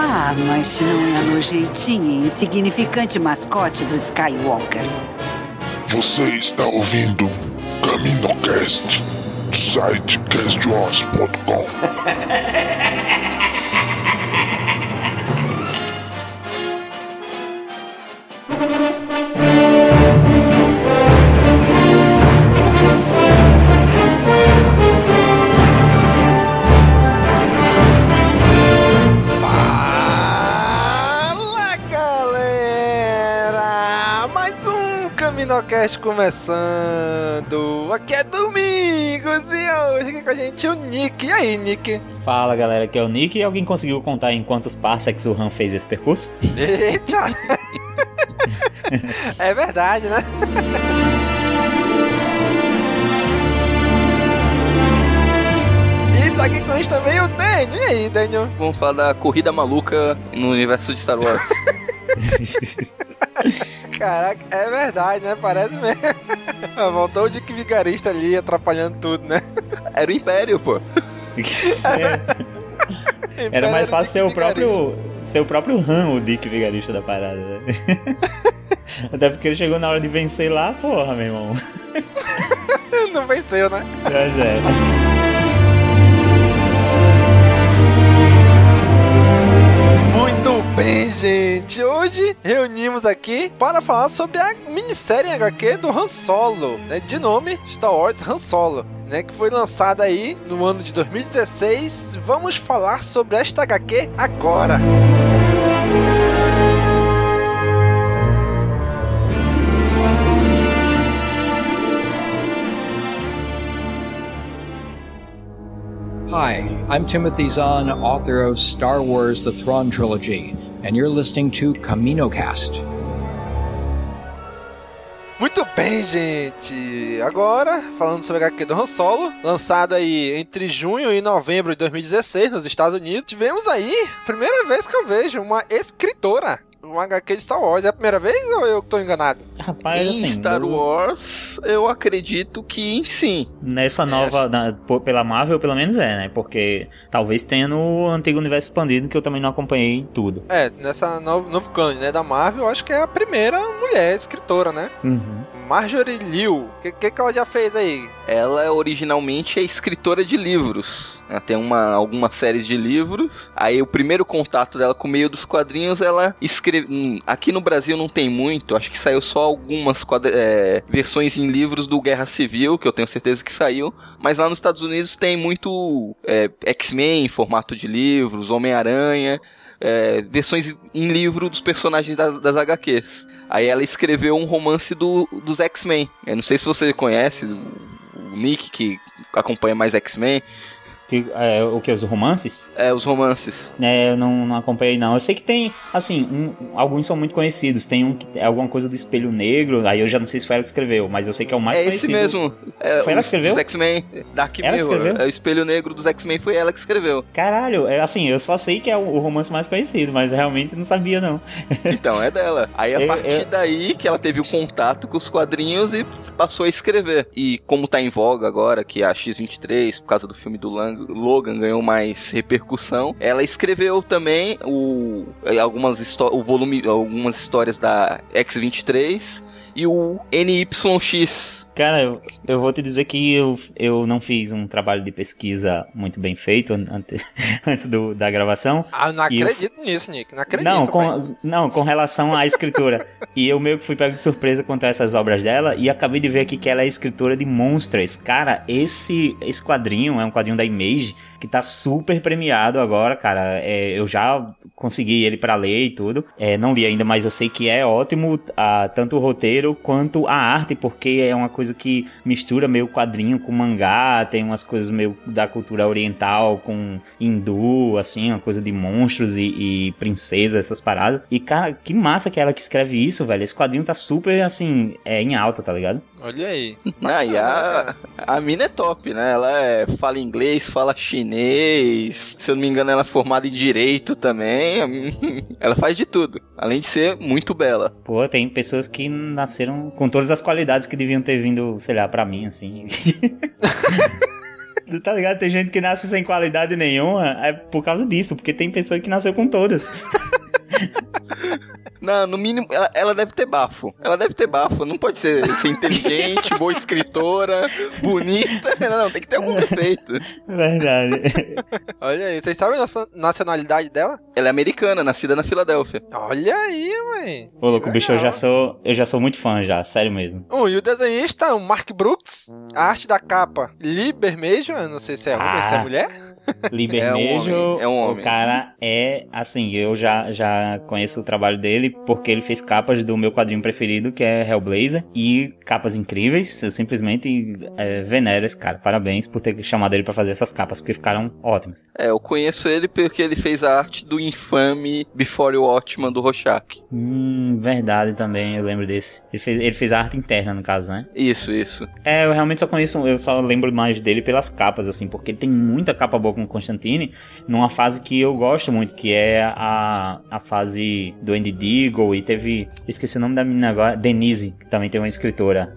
Ah, mas não é a nojentinha e insignificante mascote do Skywalker. Você está ouvindo CaminoCast do site castwars.com. Caminocast começando! Aqui é Domingos e hoje aqui com a gente o Nick. E aí, Nick? Fala galera, aqui é o Nick. E alguém conseguiu contar em quantos parsecs o Han fez esse percurso? Eita! é verdade, né? E tá aqui com a gente também o Daniel. E aí, Daniel? Vamos falar da corrida maluca no universo de Star Wars. Caraca, é verdade, né? Parece mesmo. Voltou o Dick Vigarista ali atrapalhando tudo, né? Era o Império, pô. Era mais fácil ser o próprio. Ser o próprio Han, o Dick Vigarista da parada, né? Até porque ele chegou na hora de vencer lá, porra, meu irmão. Não venceu, né? Pois é. Muito bem, gente. Hoje reunimos aqui para falar sobre a minissérie HQ do Han Solo, né, de nome Star Wars Han Solo. Né, que foi lançada aí no ano de 2016. Vamos falar sobre esta HQ agora. Hi, I'm Timothy Zahn, author of Star Wars The Thrawn Trilogy, and you're listening to. Muito bem, gente. Agora, falando sobre a HQ do Han Solo, lançado aí entre junho e novembro de 2016 nos Estados Unidos, tivemos aí, primeira vez que eu vejo uma escritora um HQ de Star Wars. É a primeira vez ou eu tô enganado? Rapaz, em assim. Star no- Wars, eu acredito que sim. Nessa nova. na- pela Marvel, pelo menos é, né? Porque talvez tenha no antigo universo expandido, que eu também não acompanhei tudo. É, nessa novo, novo né, da Marvel, eu acho que é a primeira mulher escritora, né? Uhum. Marjorie Liu. O que, que, que ela já fez aí? Ela originalmente é escritora de livros. Ela tem uma, algumas séries de livros. Aí o primeiro contato dela com o meio dos quadrinhos, ela escreve. hum, Aqui no Brasil não tem muito, acho que saiu só algumas é, versões em livros do Guerra Civil, que eu tenho certeza que saiu. Mas lá nos Estados Unidos tem muito é, X-Men em formato de livros, Homem-Aranha. É, versões em livro dos personagens das, das HQs. Aí ela escreveu um romance do, dos X-Men. Eu não sei se você conhece o, o Nick, que acompanha mais X-Men. Que, é, o que? Os romances? É, os romances. É, eu não, não acompanhei, não. Eu sei que tem, assim, um- alguns são muito conhecidos. Tem um que é alguma coisa do Espelho Negro. Aí eu já não sei se foi ela que escreveu, mas eu sei que é o mais é esse conhecido. mesmo. É, Foi ela que escreveu? Os X-Men, Dark Ela Mirror. escreveu? É, o Espelho Negro dos X-Men foi ela que escreveu. Caralho, é assim, eu só sei que é o, o romance mais conhecido, mas realmente não sabia, não. Então, é dela. Aí a Eu- partir eu- daí que ela teve o contato com os quadrinhos e passou a escrever. E como tá em voga agora, que a X-23, por causa do filme do Lang- Logan, ganhou mais repercussão, ela escreveu também o, eh, algumas o volume, algumas histórias da X-23 e o NYX. Cara, eu, eu vou te dizer que eu, eu não fiz um trabalho de pesquisa muito bem feito antes, antes do, da gravação. Ah, não E eu- acredito nisso, Nick. Não acredito. Não, com, não, com relação à escritura. e eu meio que fui pego de surpresa quanto a essas obras dela e acabei de ver aqui que ela é escritora de Monsters. Cara, esse, esse quadrinho é um quadrinho da Image que tá super premiado agora, cara. É, eu já consegui ele pra ler e tudo. É, não li ainda, mas eu sei que é ótimo ah, tanto o roteiro quanto a arte, porque é uma coisa que mistura meio quadrinho com mangá, tem umas coisas meio da cultura oriental com hindu, assim, uma coisa de monstros e, e princesas, essas paradas. E, cara, que massa que é ela que escreve isso, velho. Esse quadrinho tá super, assim, é, em alta, tá ligado? Olha aí. Ah, e a, a mina é top, né? Ela é, fala inglês, fala chinês. Se eu não me engano, ela é formada em direito também. Ela faz de tudo. Além de ser muito bela. Pô, tem pessoas que nasceram com todas as qualidades que deviam ter vindo, sei lá, pra mim, assim. Tá ligado? Tem gente que nasce sem qualidade nenhuma, é por causa disso, porque tem pessoa que nasceu com todas. Não, no mínimo, ela, ela deve ter bafo. Ela deve ter bafo. Não pode ser, ser inteligente, boa escritora, bonita. Não, tem que ter algum defeito. Verdade. Olha aí. Vocês sabem a nacio- nacionalidade dela? Ela é americana, nascida na Filadélfia. Olha aí, mãe. Ô, louco, bicho, eu já sou, eu já sou muito fã já, sério mesmo. Oh, e o desenhista, o Mark Brooks. A arte da capa, Lee Bermejo. Eu não sei se é homem, se é Ah. mulher. Libermejo, É um homem, é um homem. o cara é, assim, eu já, já conheço o trabalho dele porque ele fez capas do meu quadrinho preferido, que é Hellblazer, e capas incríveis, eu simplesmente é, venero esse cara, parabéns por ter chamado ele pra fazer essas capas, porque ficaram ótimas. É, eu conheço ele porque ele fez a arte do infame Before You Watchman do Rorschach. Hum, verdade também, eu lembro desse. Ele fez, ele fez a arte interna, no caso, né? Isso, isso. É, eu realmente só conheço, eu só lembro mais dele pelas capas, assim, porque ele tem muita capa boa com Constantine, numa fase que eu gosto muito, que é a, a fase do Andy Deagle, e teve, esqueci o nome da menina agora, Denise, que também tem uma escritora,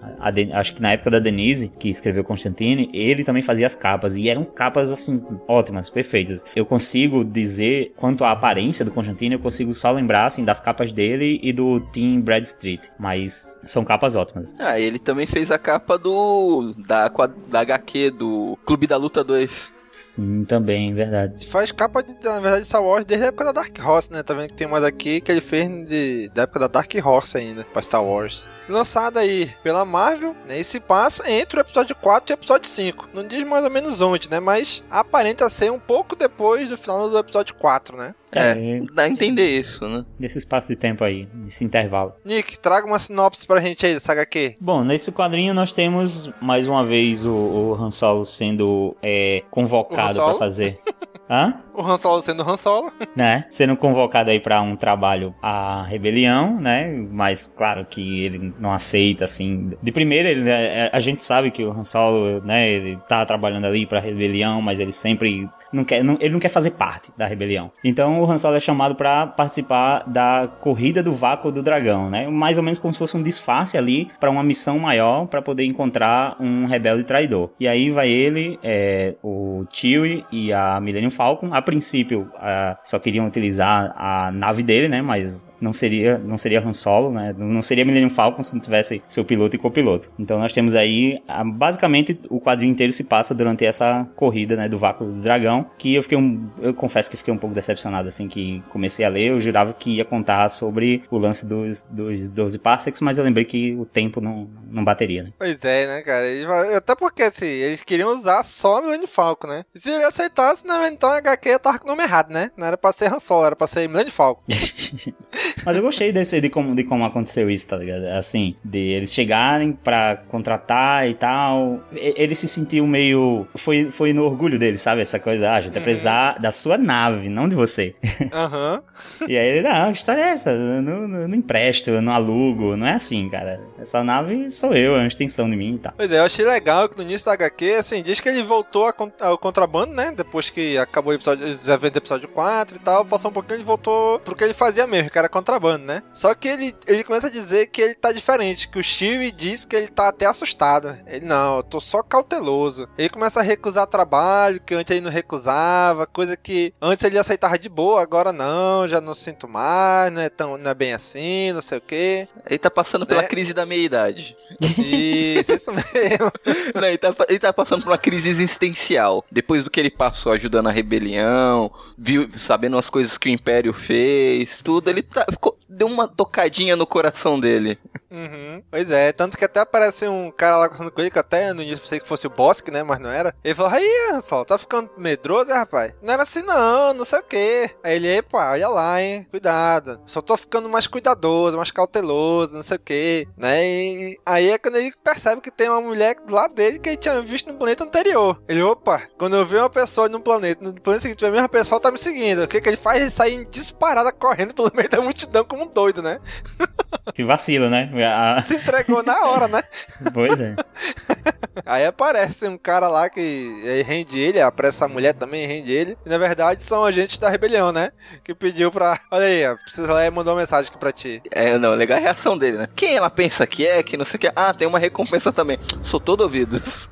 acho que na época da Denise, que escreveu Constantine, ele também fazia as capas, e eram capas, assim, ótimas, perfeitas. Eu consigo dizer, quanto à aparência do Constantine, eu consigo só lembrar, assim, das capas dele e do Team Bradstreet, mas são capas ótimas. Ah, ele também fez a capa do. da, da HQ do Clube da Luta 2. Sim, também, verdade. Faz capa, de, na verdade, de Star Wars desde a época da Dark Horse, né? Tá vendo que tem mais aqui que ele fez de, da época da Dark Horse ainda, pra Star Wars. Lançada aí pela Marvel, né? E se passa entre o episódio 4 e o episódio 5. Não diz mais ou menos onde, né? Mas aparenta ser um pouco depois do final do episódio 4, né? É, dá a entender isso, né? Nesse espaço de tempo aí, nesse intervalo. Nick, traga uma sinopse pra gente aí dessa HQ. Bom, nesse quadrinho nós temos mais uma vez o, o Han Solo sendo é, convocado pra fazer. Hã? O Han Solo sendo Han Solo. né? Sendo convocado aí pra um trabalho à rebelião, né? Mas claro que ele não aceita assim. De primeira, ele, é, a gente sabe que o Han Solo, né? Ele tá trabalhando ali pra rebelião, mas ele sempre não quer, não- ele não quer fazer parte da rebelião. Então o Han Solo é chamado pra participar da corrida do vácuo do dragão, né? Mais ou menos como se fosse um disfarce ali pra uma missão maior pra poder encontrar um rebelde traidor. E aí vai ele, é, o Chewie e a Millennium Falcon. A princípio, ah, só queriam utilizar a nave dele, né? Mas não seria, não seria Han Solo, né? Não seria Millennium Falcon se não tivesse seu piloto e copiloto. Então nós temos aí, ah, basicamente, o quadrinho inteiro se passa durante essa corrida, né? Do vácuo do dragão, que eu fiquei um, eu confesso que fiquei um pouco decepcionado, assim, que comecei a ler, eu jurava que ia contar sobre o lance dos, dos 12 parsecs, mas eu lembrei que o tempo não, não bateria, né? Pois é, né, cara? Até porque, assim, eles queriam usar só Millennium Falcon, né? Se ele aceitasse, então a HQ tava com o nome errado, né? Não era pra ser Han Solo, era pra ser Millennium Falcon. Mas eu gostei desse, de, como, de como aconteceu isso, tá ligado? Assim, de eles chegarem pra contratar e tal. Ele se sentiu meio. Foi, foi no orgulho dele, sabe? Essa coisa, ah, a gente vai Uhum. precisar da sua nave, não de você. Aham. e aí ele, não, que história é essa? Eu não, não, não empresto, eu não alugo. Não é assim, cara. Essa nave sou eu, é uma extensão de mim e tal. Pois é, eu achei legal que no início da HQ, assim, diz que ele voltou a ao contrabando, né? Depois que que acabou o episódio, os eventos do episódio 4 e tal, passou um pouquinho, ele voltou pro que ele fazia mesmo, que era contrabando, né? Só que ele, ele começa a dizer que ele tá diferente, que o Steve diz que ele tá até assustado. Ele, não, eu tô só cauteloso. Ele começa a recusar trabalho, que antes ele não recusava, coisa que antes ele aceitava de boa, agora não, já não sinto mais, não é, tão, não é bem assim, não sei o quê. Ele tá passando pela é. crise da meia-idade. Isso, isso mesmo. não, ele, tá, ele tá passando por uma crise existencial. Depois do que ele passou ajudando a rebelião, viu, sabendo as coisas que o Império fez, tudo, ele tá, ficou, deu uma tocadinha no coração dele. Uhum. Pois é, tanto que até aparece um cara lá conversando com ele, que até no início pensei que fosse o Bosque, né? Mas não era. Ele falou, aí, só, tá ficando medroso, é, rapaz? Não era assim não, não sei o quê. Aí ele, epa, olha lá, hein? Cuidado. Só tô ficando mais cuidadoso, mais cauteloso, não sei o quê, né? E aí é quando ele percebe que tem uma mulher do lado dele que ele tinha visto no planeta anterior. Ele, opa, quando eu ver uma pessoa no planeta, no planeta seguinte, a mesma pessoa tá me seguindo. O que que ele faz? Ele sai disparada correndo pelo meio da multidão como um doido, né? Que vacilo, né? A... Se entregou na hora, né? Pois é. Aí aparece um cara lá que rende ele, aparece essa mulher também rende ele. E na verdade são agentes da rebelião, né? Que pediu pra. Olha aí, precisa lá mandou uma mensagem aqui pra ti. É, não, legal a reação dele, né? Quem ela pensa que é, que não sei o que. Ah, tem uma recompensa também. Sou todo ouvidos.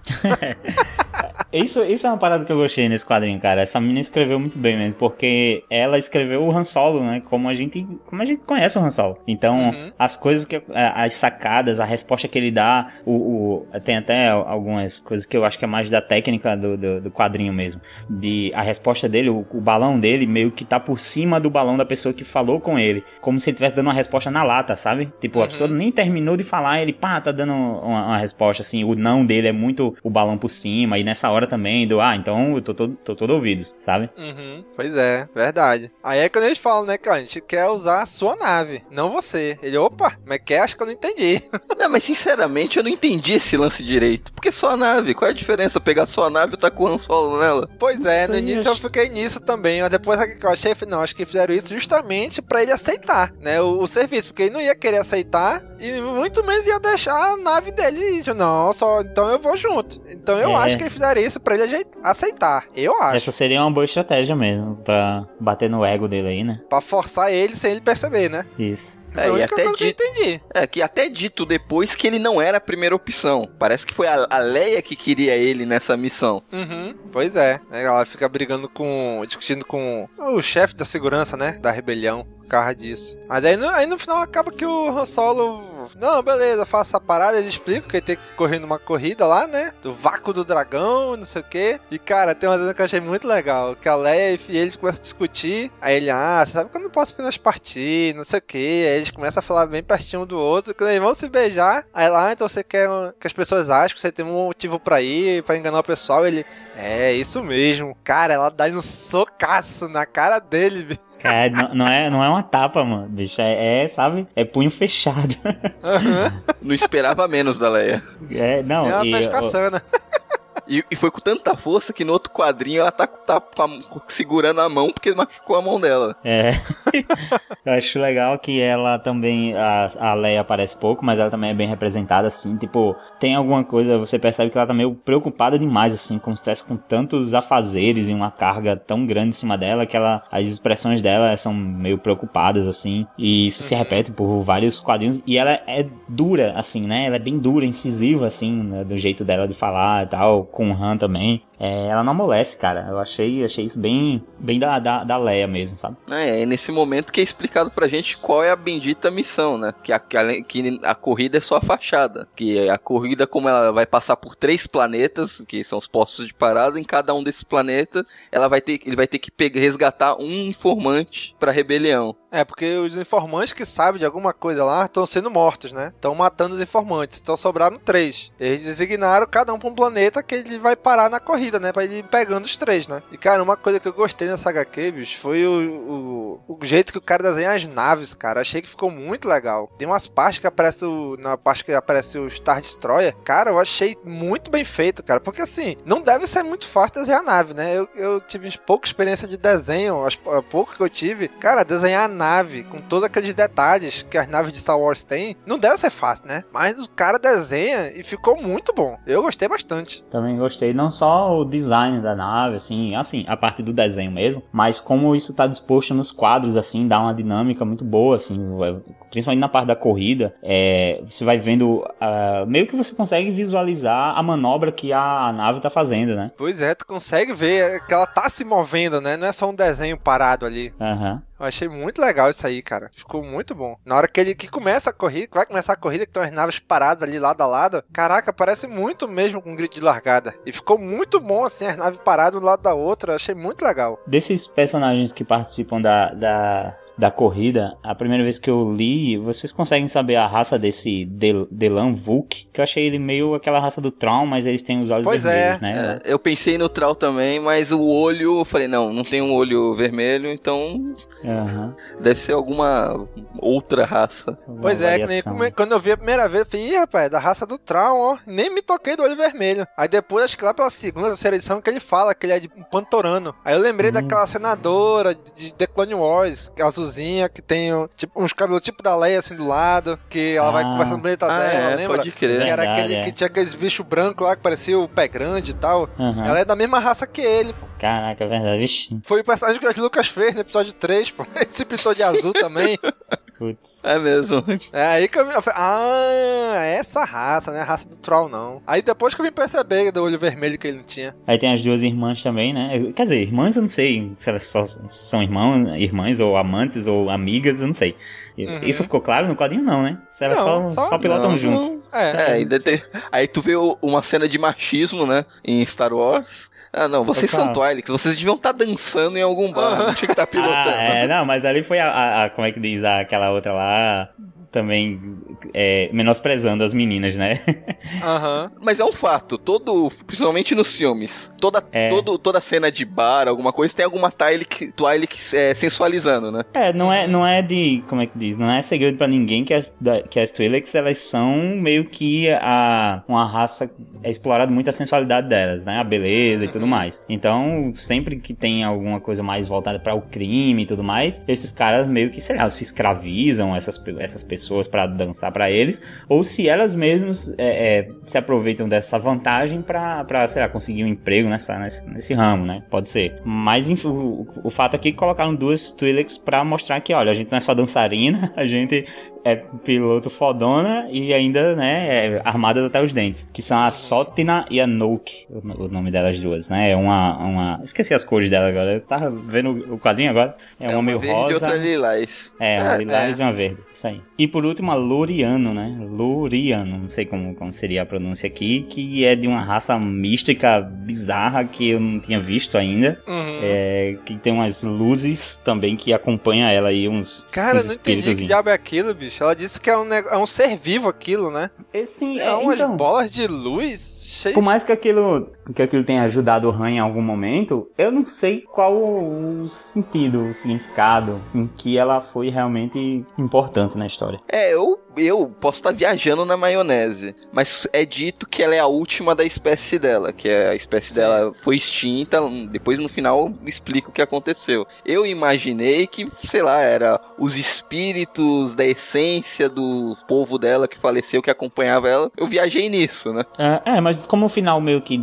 Isso, isso é uma parada que eu gostei nesse quadrinho, cara. Essa menina escreveu muito bem mesmo, porque ela escreveu o Han Solo, né? Como a gente, como a gente conhece o Han Solo. Então, uhum. as coisas que. As sacadas, a resposta que ele dá, o, o, tem até algumas coisas que eu acho que é mais da técnica do, do, do quadrinho mesmo. De a resposta dele, o, o, balão dele meio que tá por cima do balão da pessoa que falou com ele. Como se ele estivesse dando uma resposta na lata, sabe? Tipo, uhum. a pessoa nem terminou de falar, ele, pá, tá dando uma, uma, resposta assim. O não dele é muito o balão por cima. E nessa hora também, do, ah, então eu tô todo, tô todo ouvidos, sabe? Uhum. Pois é, verdade. Aí é quando eles falam, né, que a gente quer usar a sua nave, não você. Ele, opa, mas quer? Acho que eu não entendi. não, mas sinceramente eu não entendi esse lance direito. Porque só a nave, qual é a diferença? Pegar só a nave e tá com o Solo nela? Pois é, no início eu fiquei nisso também, mas depois que eu achei, não, acho que fizeram isso justamente para ele aceitar, né, o, o, serviço, porque ele não ia querer aceitar e muito menos ia deixar a nave dele. Não, só então eu vou junto. Então eu é. acho que eles fizeram isso para ele aceitar. Eu acho. Essa seria uma boa estratégia mesmo, para bater no ego dele aí, né? Pra forçar ele sem ele perceber, né? Isso. É, e até dito, entendi. É, que até dito depois que ele não era a primeira opção. Parece que foi a, a Leia que queria ele nessa missão. Uhum, pois é. Ela fica brigando com. discutindo com o chefe da segurança, né? Da rebelião causa disso. Mas aí no, aí no final acaba que o Han Solo. Não, beleza, faça a parada, ele explica que ele tem que correr numa corrida lá, né? Do vácuo do dragão, não sei o que. E cara, tem uma cena que eu achei muito legal. Que a Leia e eles começam a discutir. Aí ele, ah, você sabe que eu não posso apenas partir, não sei o que. Aí eles começam a falar bem pertinho um do outro. Quando eles vão se beijar, aí lá, ah, então você quer que as pessoas achem que você tem um motivo pra ir, pra enganar o pessoal. Ele, é, isso mesmo. Cara, ela dá um socaço na cara dele, bicho. É, não, não, é, não é uma tapa, mano, bicho. É, é sabe? É punho fechado. Uhum. Não esperava menos da Leia. É, não. É uma e, pescaçana. E, e, foi com tanta força que no outro quadrinho ela tá, tá segurando a mão porque machucou a mão dela. É. Eu acho legal que ela também. A, a Leia aparece pouco, mas ela também é bem representada, assim. Tipo, tem alguma coisa, você percebe que ela tá meio preocupada demais, assim, como se estivesse com tantos afazeres e uma carga tão grande em cima dela que ela, as expressões dela são meio preocupadas, assim. E isso se repete por vários quadrinhos. E ela é dura, assim, né? Ela é bem dura, incisiva, assim, né? do jeito dela de falar e tal com o Han também. É, ela não amolece, cara. Eu achei, achei isso bem, bem da, da, da Leia mesmo, sabe? É, é nesse momento que é explicado pra gente qual é a bendita missão, né? Que a, que a corrida é só a fachada. Que a corrida, como ela vai passar por três planetas, que são os postos de parada, em cada um desses planetas, ela vai ter, ele vai ter que pegar, resgatar um informante pra rebelião. É, porque os informantes que sabem de alguma coisa lá estão sendo mortos, né? Estão matando os informantes. Então sobraram três. Eles designaram cada um para um planeta que ele vai parar na corrida, né? Pra ele ir pegando os três, né? E, cara, uma coisa que eu gostei nessa HQ, bicho, foi o, o, o jeito que o cara desenha as naves, cara. Achei que ficou muito legal. Tem umas partes que aparece o, na parte que aparece o Star Destroyer. Cara, eu achei muito bem feito, cara. Porque, assim, não deve ser muito fácil desenhar a nave, né? Eu, eu tive pouca experiência de desenho, as, pouco que eu tive. Cara, desenhar a nave, com todos aqueles detalhes que as naves de Star Wars têm, não deve ser fácil, né? Mas o cara desenha e ficou muito bom. Eu gostei bastante. Também também gostei. Não só o design da nave, assim, assim, a parte do desenho mesmo, mas como isso tá disposto nos quadros, assim, dá uma dinâmica muito boa, assim, principalmente na parte da corrida, é, você vai vendo, uh, meio que você consegue visualizar a manobra que a nave tá fazendo, né? Pois é, tu consegue ver que ela tá se movendo, né? Não é só um desenho parado ali. Aham. Uhum. Eu achei muito legal isso aí, cara. Ficou muito bom. Na hora que ele que começa a corrida, vai começar a corrida, que estão as naves paradas ali lado a lado. Caraca, parece muito mesmo com um grito de largada. E ficou muito bom, assim, as naves paradas um lado da outra. Eu achei muito legal. Desses personagens que participam da, da da corrida, a primeira vez que eu li, vocês conseguem saber a raça desse Del Delan Vulk? Que eu achei ele meio aquela raça do Traum, mas eles têm os olhos pois vermelhos, é, né? É, eu pensei no Traum também, mas o olho, eu falei, não, não tem um olho vermelho, então uhum. deve ser alguma outra raça. Pois é, que quando eu vi a primeira vez, eu falei, ih, rapaz, é da raça do Traum, ó, nem me toquei do olho vermelho. Aí depois, acho que lá pela segunda, terceira edição, que ele fala que ele é de um pantorano. Aí eu lembrei hum. daquela senadora de The Clone Wars, que é azulzinha, que tem tipo, uns cabelos tipo da Leia assim do lado, que ela ah. vai conversando com o planeta ah, dela, é, lembra? Pode crer. Que era Verdade, aquele é. que tinha aqueles bichos brancos lá que parecia o pé grande e tal. Uhum. Ela é da mesma raça que ele, pô. Caraca, é verdade. Vixe. Foi o personagem que o Lucas fez no episódio 3, pô. Ele se pintou de azul também. Putz. É mesmo. É aí que eu, falei, ah, é essa raça, né? A raça do Troll, não. Aí depois que eu vim perceber do olho vermelho que ele não tinha. Aí tem as duas irmãs também, né? Quer dizer, irmãs eu não sei se elas só são irmãos, irmãs ou amantes ou amigas, eu não sei. Uhum. Isso ficou claro no quadrinho, não, né? Se elas não, só, só, pilotam não, juntos. Não. É, é ainda tem... aí tu vê uma cena de machismo, né? Em Star Wars. Ah, não, vocês são Twilight, vocês deviam estar tá dançando em algum bar, não tinha que estar tá pilotando. Ah, é, não, mas ali foi a, a, a, como é que diz, aquela outra lá, também é, menosprezando as meninas, né? Aham. Mas é um fato, todo, principalmente nos filmes, toda, É. todo, toda cena de bar, alguma coisa, tem alguma Twilight, Twilight é, sensualizando, né? É, não é, não é de, como é que diz, não é segredo pra ninguém que as, da- que as Twi'leks, elas são meio que a, uma raça, é explorado muito a sensualidade delas, né, a beleza e tudo mais. Então, sempre que tem alguma coisa mais voltada para o crime e tudo mais, esses caras meio que, sei lá, se escravizam essas, essas pessoas pra dançar pra eles, ou se elas mesmas é, é, se aproveitam dessa vantagem pra, sei lá, conseguir um emprego nessa, nesse, nesse ramo, né? Pode ser. Mas enfim, o, o fato aqui é que colocaram duas Twi'leks pra mostrar que, olha, a gente não é só dançarina, a gente é piloto fodona e ainda, né, é armadas até os dentes. Que são a Sotina e a Noke, o, nome delas duas, né? É uma, uma... Esqueci as cores dela agora. Eu tava vendo o quadrinho agora. É, uma meio verde rosa. e outra lilás. É, uma É, lilás é. e uma verde. Isso aí. E por último, a Loriano, né? Loriano, não sei como, como seria a pronúncia aqui, que é de uma raça mística bizarra que eu não tinha visto ainda. Uhum. É, que tem umas luzes também que acompanham ela aí, uns. Cara, uns não entendi que diabo é aquilo, bicho. Ela disse que é um, é um ser vivo aquilo, né? É, sim, É, é, umas então, bolas de luz cheias. Por mais que aquilo, que aquilo tenha ajudado o Han em algum momento, eu não sei qual o sentido, o significado em que ela foi realmente importante na história. É, eu, eu posso estar viajando na maionese, mas é dito que ela é a última da espécie dela, que é a espécie dela foi extinta, depois no final explica o que aconteceu. Eu imaginei que, sei lá, era os espíritos da essência do povo dela que faleceu, que acompanhava ela. Eu viajei nisso, né? É, é, mas como o final meio que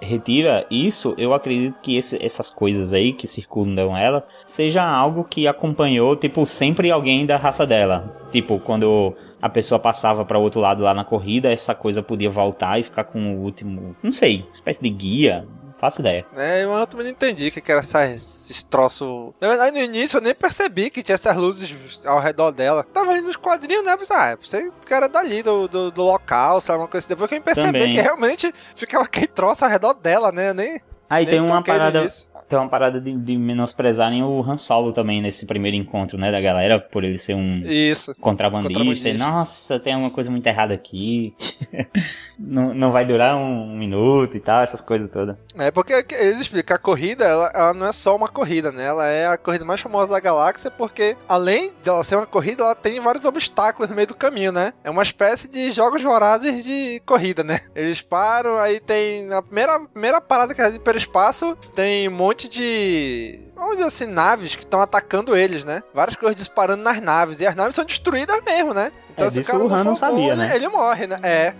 retira isso, eu acredito que esse- essas coisas aí que circundam ela seja algo que acompanhou, tipo, sempre alguém da raça dela. Tipo, quando a pessoa passava para outro lado lá na corrida, essa coisa podia voltar e ficar com o último, não sei, espécie de guia, faço ideia. É, eu também não entendi o que que era esses troços. Verdade, no início eu nem percebi que tinha essas luzes ao redor dela. Tava ali nos quadrinhos, né? Pensei, ah, você que era dali, do, do, do local, sabe? Uma coisa assim. Depois que eu percebi Também. que realmente ficava aquele troço ao redor dela, né? Eu nem. Aí nem tem uma parada, início. Tem uma parada de, de menosprezarem o Han Solo também nesse primeiro encontro, né, da galera, por ele ser um Isso. contrabandista. Contrabandista. E, Nossa, tem alguma coisa muito errada aqui. não, não vai durar um minuto e tal, essas coisas todas. É porque eles explicam que a corrida, ela, ela não é só uma corrida, né? Ela é a corrida mais famosa da galáxia porque, além dela ser uma corrida, ela tem vários obstáculos no meio do caminho, né? É uma espécie de jogos vorazes de corrida, né? Eles param, aí tem na primeira, primeira parada que é de hiperespaço, tem um monte de vamos dizer assim, naves que estão atacando eles, né? Várias coisas disparando nas naves. E as naves são destruídas mesmo, né? Então, é, se o cara o Han não, não sabia, bom, né? Ele morre, né? É.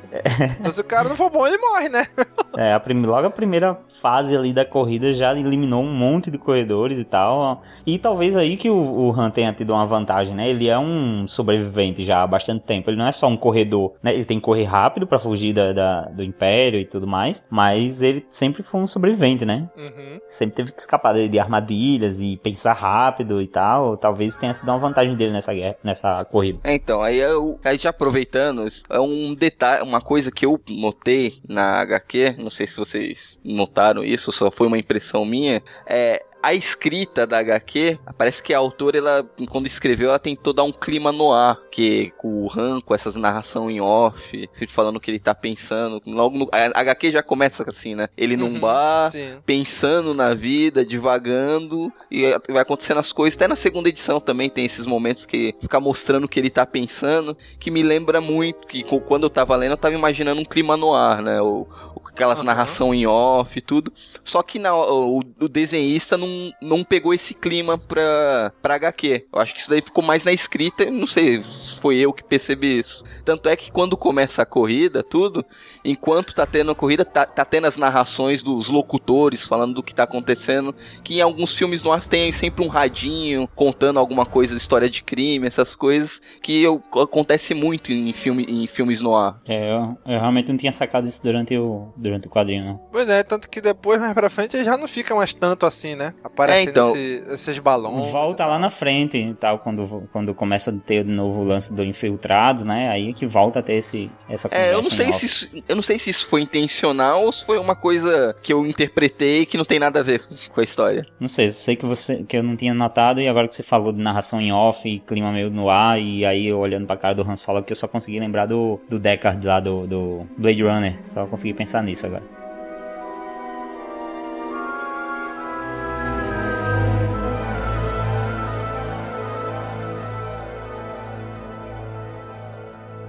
então, se o cara não for bom, ele morre, né? é, a prim... logo a primeira fase ali da corrida já eliminou um monte de corredores e tal. E talvez aí que o, o Han tenha tido uma vantagem, né? Ele é um sobrevivente já há bastante tempo. Ele não é só um corredor, né? Ele tem que correr rápido para fugir da, da, do Império e tudo mais. Mas ele sempre foi um sobrevivente, né? Uhum. Sempre teve que escapar de, de armadilhas e pensar rápido e tal. Talvez tenha sido uma vantagem dele nessa guerra, nessa corrida. É, então, aí eu aí já aproveitando, é um detalhe, uma coisa que eu notei na HQ, não sei se vocês notaram isso, só foi uma impressão minha, é a escrita da HQ, parece que a autora, ela, quando escreveu, ela tentou dar um clima no ar, que com o Han, com essas narração em off, falando o que ele tá pensando. Logo no, a HQ já começa assim, né? Ele num uhum, bar, sim. pensando na vida, divagando, e vai acontecendo as coisas. Até na segunda edição também tem esses momentos que fica mostrando o que ele tá pensando, que me lembra muito, que quando eu tava lendo, eu tava imaginando um clima no ar, né? O, aquelas uhum. narração em off e tudo. Só que na, o, o, desenhista não, não pegou esse clima pra, pra HQ. Eu acho que isso daí ficou mais na escrita, não sei se foi eu que percebi isso. Tanto é que quando começa a corrida, tudo, enquanto tá tendo a corrida, tá, tá tendo as narrações dos locutores falando do que tá acontecendo, que em alguns filmes nós tem sempre um radinho contando alguma coisa, história de crime, essas coisas, que eu, acontece muito em, filme, em filmes no ar. É, eu, eu realmente não tinha sacado isso durante o, durante o quadrinho, não. Pois é, tanto que depois, mais pra frente, já não fica mais tanto assim, né? Aparecendo é, então, esse, esses balões. Volta lá na frente e tal, quando, quando começa a ter de novo o lance do infiltrado, né? Aí que volta a ter esse, essa conversa. É, eu não sei se isso, eu não sei se isso foi intencional ou se foi uma coisa que eu interpretei que não tem nada a ver com a história. Não sei, sei que você que eu não tinha notado e agora que você falou de narração em off e clima meio no ar e aí eu olhando pra cara do Han Solo que eu só consegui lembrar do, do Deckard lá do, do Blade Runner, só consegui pensar nisso isso agora.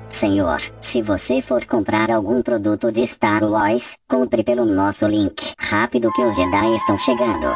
Senhor, se você for comprar algum produto de Star Wars, compre pelo nosso link. Rápido que os Jedi estão chegando.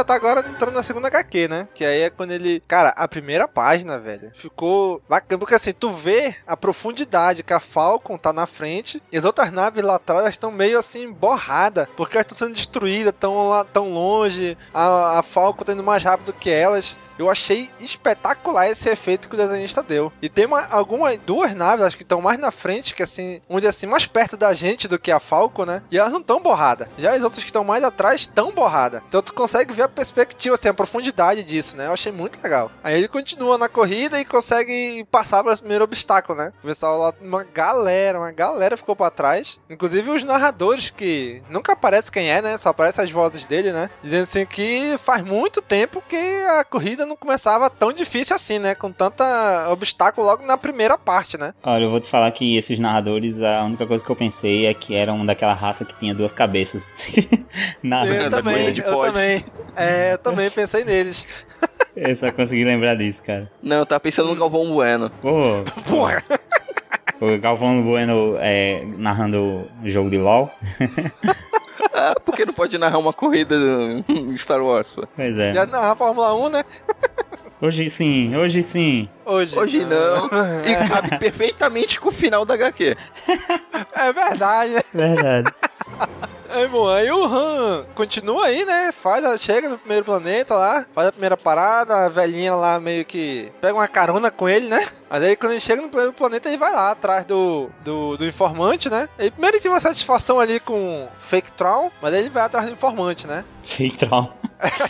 Já tá agora entrando na segunda HQ, né? Que aí é quando ele. Cara, a primeira página, velho, ficou bacana. Porque assim, tu vê a profundidade que a Falcon tá na frente e as outras naves lá atrás estão meio assim borradas. Porque elas estão sendo destruídas, estão lá tão longe. A, a Falcon tá indo mais rápido que elas. Eu achei espetacular esse efeito que o desenhista deu. E tem uma, algumas, duas naves, acho que estão mais na frente, que assim, onde assim, mais perto da gente do que a Falco, né? E elas não estão borradas. Já as outras que estão mais atrás estão borradas. Então tu consegue ver a perspectiva, assim, a profundidade disso, né? Eu achei muito legal. Aí ele continua na corrida e consegue passar pelo primeiro obstáculo, né? O pessoal lá, uma galera, uma galera ficou para trás. Inclusive os narradores que nunca aparece quem é, né? Só aparece as vozes dele, né? Dizendo assim que faz muito tempo que a corrida não começava tão difícil assim, né? Com tanta obstáculo logo na primeira parte, né? Olha, eu vou te falar que esses narradores, a única coisa que eu pensei é que eram daquela raça que tinha duas cabeças. na eu também, de eu também. É, eu também pensei neles. Eu só consegui lembrar disso, cara. Não, eu tava pensando no Galvão Bueno. Pô. Porra. O Galvão Bueno é, narrando o jogo de LOL. ah, porque não pode narrar uma corrida em Star Wars, pô. Pois é. Já narrar Fórmula 1, né? Hoje sim, hoje sim. Hoje, hoje não. e cabe perfeitamente com o final da HQ. É verdade, né? Verdade. Aí, bom, aí o Han continua aí, né? Faz, chega no primeiro planeta lá, faz a primeira parada, a velhinha lá meio que pega uma carona com ele, né? Mas aí quando ele chega no primeiro planeta, ele vai lá atrás do, do, do informante, né? Ele primeiro tem uma satisfação ali com Fake Tron, mas aí ele vai atrás do informante, né? Fake Tron.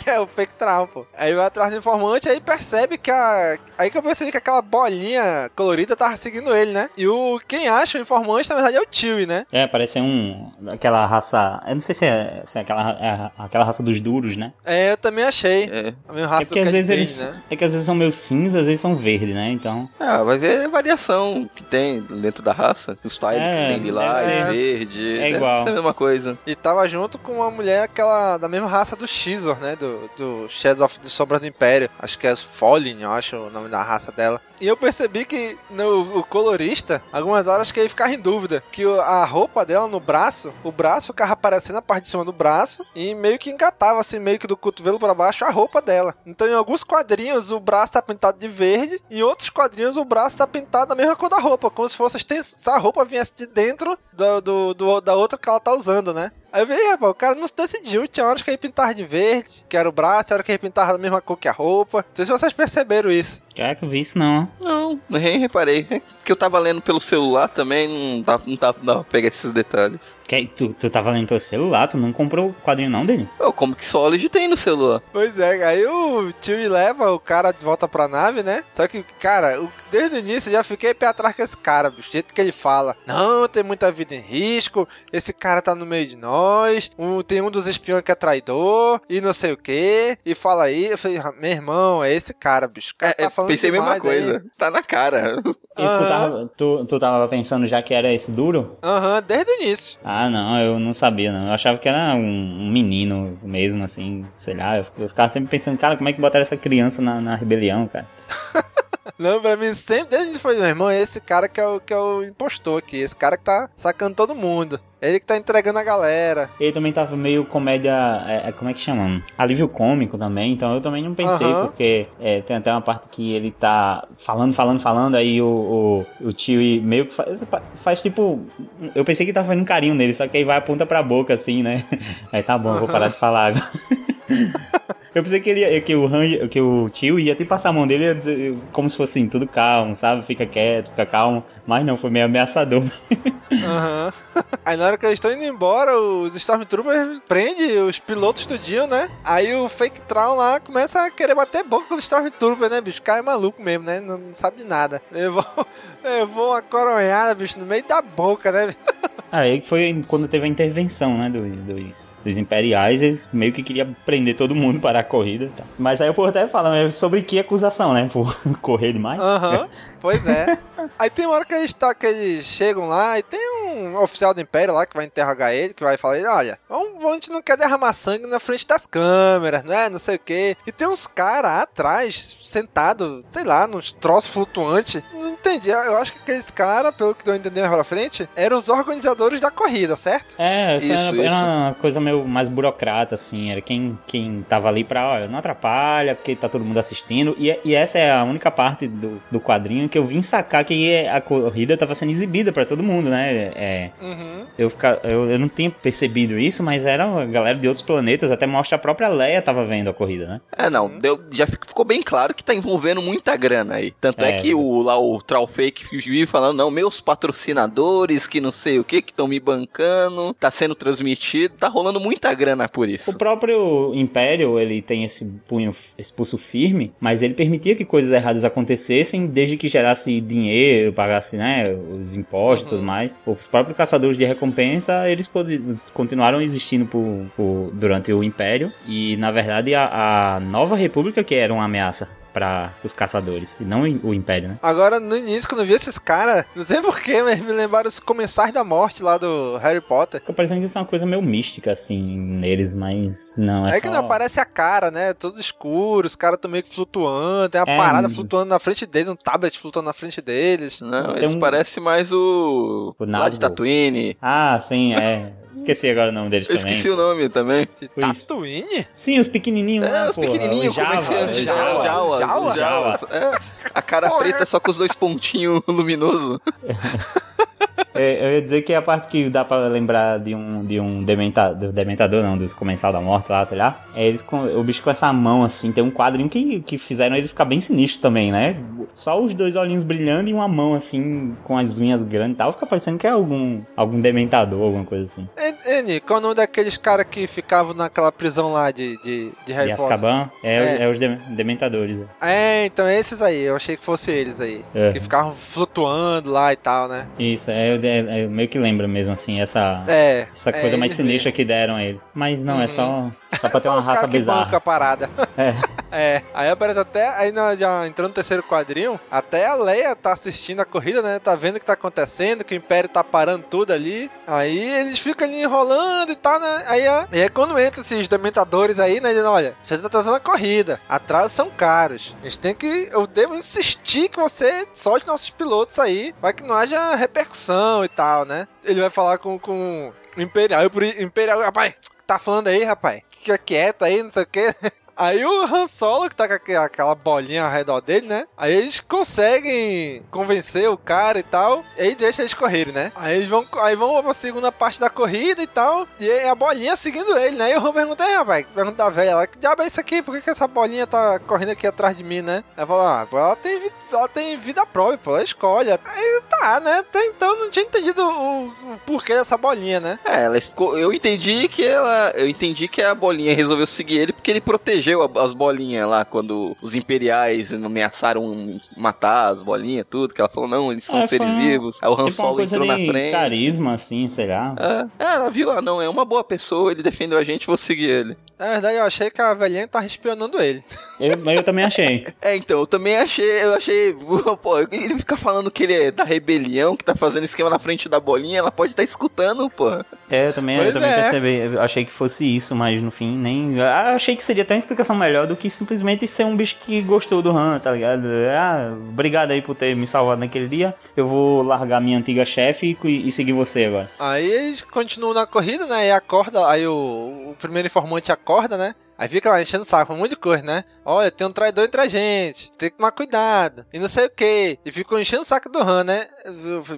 É, o Fake Tron, pô. Aí vai atrás do informante, aí percebe que a. Aí que eu percebi que aquela bolinha colorida tava seguindo ele, né? E o quem acha o informante, na verdade, é o Chewie, né? É, parece um. aquela raça. Eu não sei se é, se é aquela, é aquela raça dos duros, né? É, eu também achei. É. A mesma raça é que às vezes eles. Né? É que às vezes são meio cinzas, às vezes são verdes, né? Então. Ah, vai ver a variação que tem dentro da raça. Os tiles é, tem lilás, verde. É igual. É a mesma coisa. E tava junto com uma mulher aquela da mesma raça do Xizor, né? Do, do Shadows of the Sombra do Império. Acho que é Fallen, eu acho o nome da raça dela. E eu percebi que no o colorista, algumas horas que ele ficava em dúvida. Que a roupa dela no braço, o braço ficava aparecendo a parte de cima do braço e meio que engatava assim, meio que do cotovelo pra baixo a roupa dela. Então em alguns quadrinhos o braço tá pintado de verde, em outros quadrinhos o braço tá pintado da mesma cor da roupa, como se fosse se a roupa viesse de dentro do, do- do- da outra que ela tá usando, né? Aí eu vi, rapaz, o cara não se decidiu. Tinha horas que ele pintava de verde, que era o braço, tinha hora que ele pintava da mesma cor que a roupa. Não sei se vocês perceberam isso. Cara, que eu vi isso não. Não, nem reparei. É que eu tava lendo pelo celular também, não dá, não dá, não dá pra pegar esses detalhes. Que, tu, tu tava lendo pelo celular, tu não comprou o quadrinho não dele? Ô, como que Solid tem no celular? Pois é, aí o tio leva o cara de volta pra nave, né? Só que, cara, o- desde o início eu já fiquei pé atrás com esse cara, bicho. O jeito que ele fala. Não, tem muita vida em risco. Esse cara tá no meio de nós. Um, tem um dos espiões que é traidor. E não sei o que. E fala aí. Eu falei, "Ah, meu irmão, é esse cara, bicho. O cara É, tá falando pensei a mesma demais aí." coisa. Tá na cara. Isso tu, tava, tu, tu tava pensando já que era esse duro? Aham, desde o início. Ah, não, eu não sabia, não. Eu achava que era um, um menino mesmo, assim, sei lá. Eu, eu ficava sempre pensando, cara, como é que botaram essa criança na, na rebelião, cara? Não, pra mim sempre, desde foi, meu irmão, é esse cara que é, o, que é o impostor aqui. Esse cara que tá sacando todo mundo. Ele que tá entregando a galera. Ele também tava meio comédia. É, é, como é que chama? Alívio cômico também, então eu também não pensei, Aham. porque é, tem até uma parte que ele tá falando, falando, falando, aí o, o, o tio meio que faz, faz tipo. Eu pensei que tava fazendo um carinho nele, só que aí vai aponta pra boca assim, né? Aí tá bom, eu vou parar de falar agora. Eu pensei que, ele ia, que, o Han, que o tio ia te passar a mão dele ia dizer, como se fosse assim, tudo calmo, sabe? Fica quieto, fica calmo. Mas não, foi meio ameaçador. Aham. Aí na hora que eles estão indo embora, os Stormtroopers prendem os pilotos do dia, né? Aí o Fake Traum lá começa a querer bater boca com os Stormtroopers, né, bicho? O cara é maluco mesmo, né? Não, não sabe de nada. Levou, levou uma coronhada, bicho, no meio da boca, né? Aí foi quando teve a intervenção, né, do- dos, dos imperiais, eles meio que queriam prender todo mundo para a corrida. Mas aí o povo até fala sobre que acusação, né, por correr demais. Aham, pois é. Aí tem uma hora que eles, tá, que eles chegam lá e tem um oficial do Império lá que vai interrogar ele, que vai falar, ele, olha, vamos, a gente não quer derramar sangue na frente das câmeras, não é? Não sei o quê. E tem uns caras atrás, sentados, sei lá, nos troços flutuantes. Não entendi. Eu acho que aqueles caras, pelo que eu entendi mais pra frente, eram os organizadores da corrida, certo? É, isso, Isso, era, isso. era uma coisa meio mais burocrata, assim. Era quem, quem tava ali pra, olha, não atrapalha, porque tá todo mundo assistindo. E, e essa é a única parte do, do quadrinho que eu vim sacar que a corrida tava sendo exibida pra todo mundo, né? É, Uhum. eu, fica, eu, eu não tinha percebido isso, mas era a galera de outros planetas, até mostra a própria Leia tava vendo a corrida, né? É, não, deu, já fic- ficou bem claro que tá envolvendo muita grana aí. Tanto é, É. que o, lá o Troll Fake vive falando, não, meus patrocinadores, que não sei o que, que estão me bancando, tá sendo transmitido, tá rolando muita grana por isso. O próprio Império, ele tem esse punho, esse pulso firme, mas ele permitia que coisas erradas acontecessem desde que gerasse dinheiro, pagasse, né, os impostos e tudo mais. Os próprios caçadores de recompensa, eles continuaram existindo por, por- durante o Império e, na verdade, a, a Nova República que era uma ameaça para os caçadores, e não o Império, né? Agora, no início, quando eu vi esses caras, não sei porquê, mas me lembraram os comensais da morte lá do Harry Potter. Fica parecendo que isso é uma coisa meio mística, assim, neles, mas não, é, É, só... que não aparece a cara, né? Tudo escuro, os caras estão meio que flutuando, tem uma É, parada flutuando na frente deles, um tablet flutuando na frente deles. Não, Tem eles um- parecem mais o. O lá de. Tatooine. Ah, sim, é. Esqueci agora o nome deles Eu também. esqueci o nome também. Isso. Tatooine? Sim, os pequenininhos É, lá, os pequenininhos, os como é que Java? Java. Jawas, Jawa? os Jawas. É, a cara Porra. preta só com os dois pontinhos luminosos. É, eu ia dizer que é a parte que dá pra lembrar de um, de um dementador, dementador não, dos comensal da morte lá, sei lá. É eles com, o bicho com essa mão assim, tem um quadrinho que, que fizeram ele ficar bem sinistro também, né? Só os dois olhinhos brilhando e uma mão assim, com as unhas grandes e tal, fica parecendo que é algum, algum dementador, alguma coisa assim. Ê, Eni, qual é o nome daqueles caras que ficavam naquela prisão lá de, de, de Harry e Potter? Azkaban é, É. é os de- dementadores. é. É, então esses aí, eu achei que fosse eles aí. É. Que ficavam flutuando lá e tal, né? Isso, é, é, é meio que lembra mesmo assim, essa, É. essa é coisa mais sinistra que deram a eles. Mas não, é só, só pra ter uma raça bizarra. parada. É. É, aí aparece até, aí na, já entrando no terceiro quadrinho, até a Leia tá assistindo a corrida, né? Tá vendo o que tá acontecendo, que o Império tá parando tudo ali. Aí eles ficam ali enrolando e tal, né? Aí, aí quando entra esses dementadores aí, né? Dizendo, olha, você tá trazendo a corrida, atrasos são caros. A gente tem que, eu devo insistir que você solte nossos pilotos aí, para que não haja repercussão e tal, né? Ele vai falar com, com o Imperial, e Imperial, rapaz, tá falando aí, rapaz? Fica quieto aí, não sei o que. Aí o Han Solo, que tá com aquela bolinha ao redor dele, né? Aí eles conseguem convencer o cara e tal. E aí deixa eles correrem, né? Aí eles vão, aí vão pra segunda parte da corrida e tal. E a bolinha seguindo ele, né? E o Han pergunta, aí, rapaz, pergunta da velha lá, que diabo é isso aqui? Por que, que essa bolinha tá correndo aqui atrás de mim, né? Ela fala, ah, ela tem, ela tem vida própria, pô, ela escolhe. Aí tá, né? Até então não tinha entendido o, o porquê dessa bolinha, né? É, ela ficou. Eu entendi que ela. Eu entendi que a bolinha resolveu seguir ele porque ele protegeu as bolinhas lá quando os imperiais ameaçaram matar as bolinhas, tudo. Que ela falou, não, eles são é, seres vivos. Aí o Han tipo Solo entrou na frente. carisma, assim, será? É, ela viu, ah, não, é uma boa pessoa, ele defendeu a gente, vou seguir ele. Na verdade, eu achei que a velhinha tava espionando ele. Eu, mas eu também achei. É, então, eu também achei, eu achei, pô, ele fica falando que ele é da rebelião, que tá fazendo esquema na frente da bolinha, ela pode estar tá escutando, pô. É, eu também, eu também é. percebi, eu achei que fosse isso, mas no fim nem, eu achei que seria até uma explicação melhor do que simplesmente ser um bicho que gostou do Han, tá ligado? Ah, obrigado aí por ter me salvado naquele dia, eu vou largar minha antiga chefe e, e, seguir você agora. Aí eles continuam na corrida, né, e acorda, aí o, o primeiro informante acorda, né, Aí fica lá enchendo o saco, um monte de coisa, né? Olha, tem um traidor entre a gente, tem que tomar cuidado, e não sei o que. E ficou enchendo o saco do Han, né?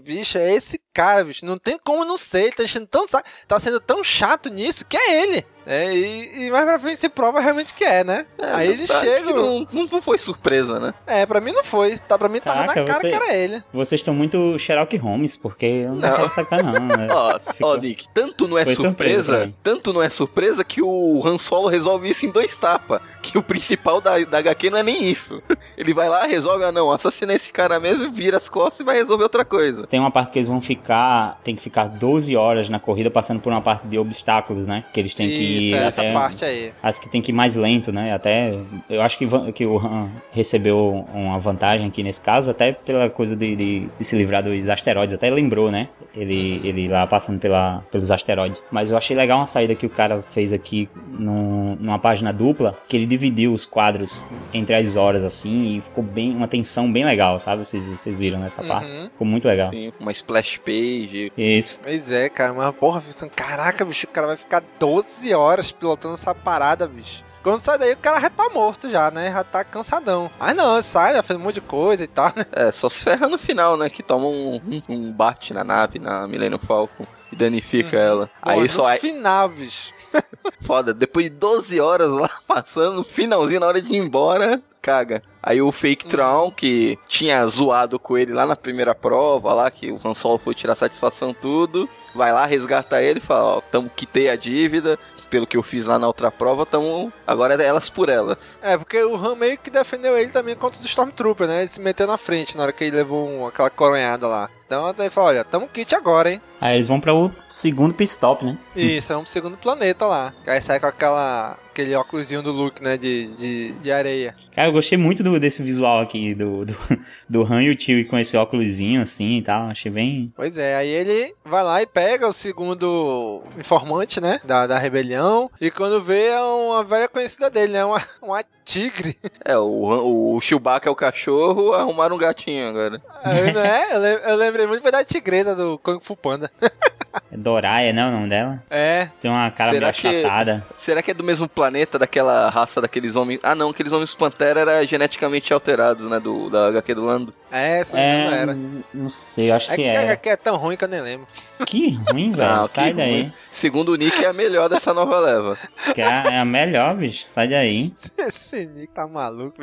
Bicho, é esse cara, bicho. Não tem como não ser, ele tá enchendo tão tá sendo tão chato nisso que é ele. É, e, e, mais pra frente se prova realmente que é, né? É, Aí eles chegam. Não, não, foi surpresa, né? É, pra mim não foi. Tá, pra mim tava Caraca, na cara você, que era ele. Vocês estão muito Sherlock Holmes, porque eu não, não. quero sacar, não. Né? ó, Ficou... ó, Nick, tanto não é foi surpresa, surpresa tanto não é surpresa que o Han Solo resolve isso em dois tapas. Que o principal da, da HQ não é nem isso. Ele vai lá, resolve, ah não, assassina esse cara mesmo, vira as costas e vai resolver outra coisa. Tem uma parte que eles vão ficar, tem que ficar 12 horas na corrida passando por uma parte de obstáculos, né? Que eles têm que ir é, até. Essa parte aí. Acho que tem que ir mais lento, né? Até. Eu acho que, que o Han recebeu uma vantagem aqui nesse caso, até pela coisa de, de, de se livrar dos asteroides. Até lembrou, né? Ele, uhum. ele lá passando pela, pelos asteroides. Mas eu achei legal uma saída que o cara fez aqui no, numa página dupla, que ele dividiu os quadros entre as horas, assim, e ficou bem uma tensão bem legal, sabe? Vocês, vocês viram nessa uhum. parte? Ficou muito legal. Sim, uma splash page. Isso. Pois é, cara, mas porra, pensando, caraca, bicho, o cara vai ficar 12 horas pilotando essa parada, bicho. Quando sai daí, o cara já tá morto já, né? Já tá cansadão. Mas não, sai, já fez um monte de coisa e tal, né? É, só se ferra no final, né? Que toma um, um, bate na nave, na Millennium Falcon e danifica uhum. ela. Pô, aí só. No final, bicho. Foda, depois de 12 horas lá passando, no finalzinho, na hora de ir embora, caga. Aí o Fake Tron, que tinha zoado com ele lá na primeira prova, lá que o Han Solo foi tirar satisfação tudo, vai lá, resgata ele, fala, ó, tamo quitei a dívida, pelo que eu fiz lá na outra prova, tamo agora é elas por elas. É, porque o Han meio que defendeu ele também contra os Stormtroopers, né? Ele se meteu na frente na hora que ele levou um, aquela coronhada lá. Então ele falou, olha, tamo kit agora, hein? Aí eles vão para o segundo pit stop, né? Isso, é um segundo planeta lá. Aí sai com aquela aquele óculosinho do Luke, né, de, de, de areia. Cara, eu gostei muito do, desse visual aqui, do, do, do Han e o Tio com esse óculosinho assim e tal, achei bem... Pois é, aí ele vai lá e pega o segundo informante, né, da, da rebelião, e quando vê é uma velha conhecida dele, né, uma, uma tigre. É, o, o Chewbacca é o cachorro, arrumaram um gatinho agora. É, não é? Eu, eu lembrei muito da tigreta do Kung Fu Panda. É Doraia, não é o nome dela? É. Tem uma cara será meio achatada. Que, será que é do mesmo planeta, daquela raça daqueles homens... Ah, não, aqueles homens Pantera eram geneticamente alterados, né, do, da HQ do Lando. É, essa é, não era. Não sei, acho é que, que é. A HQ é tão ruim que eu nem lembro. Que ruim, velho. Não, Sai daí. Ruim. Segundo o Nick, é a melhor dessa nova leva. Que é a melhor, bicho. Sai daí. Esse Nick tá maluco.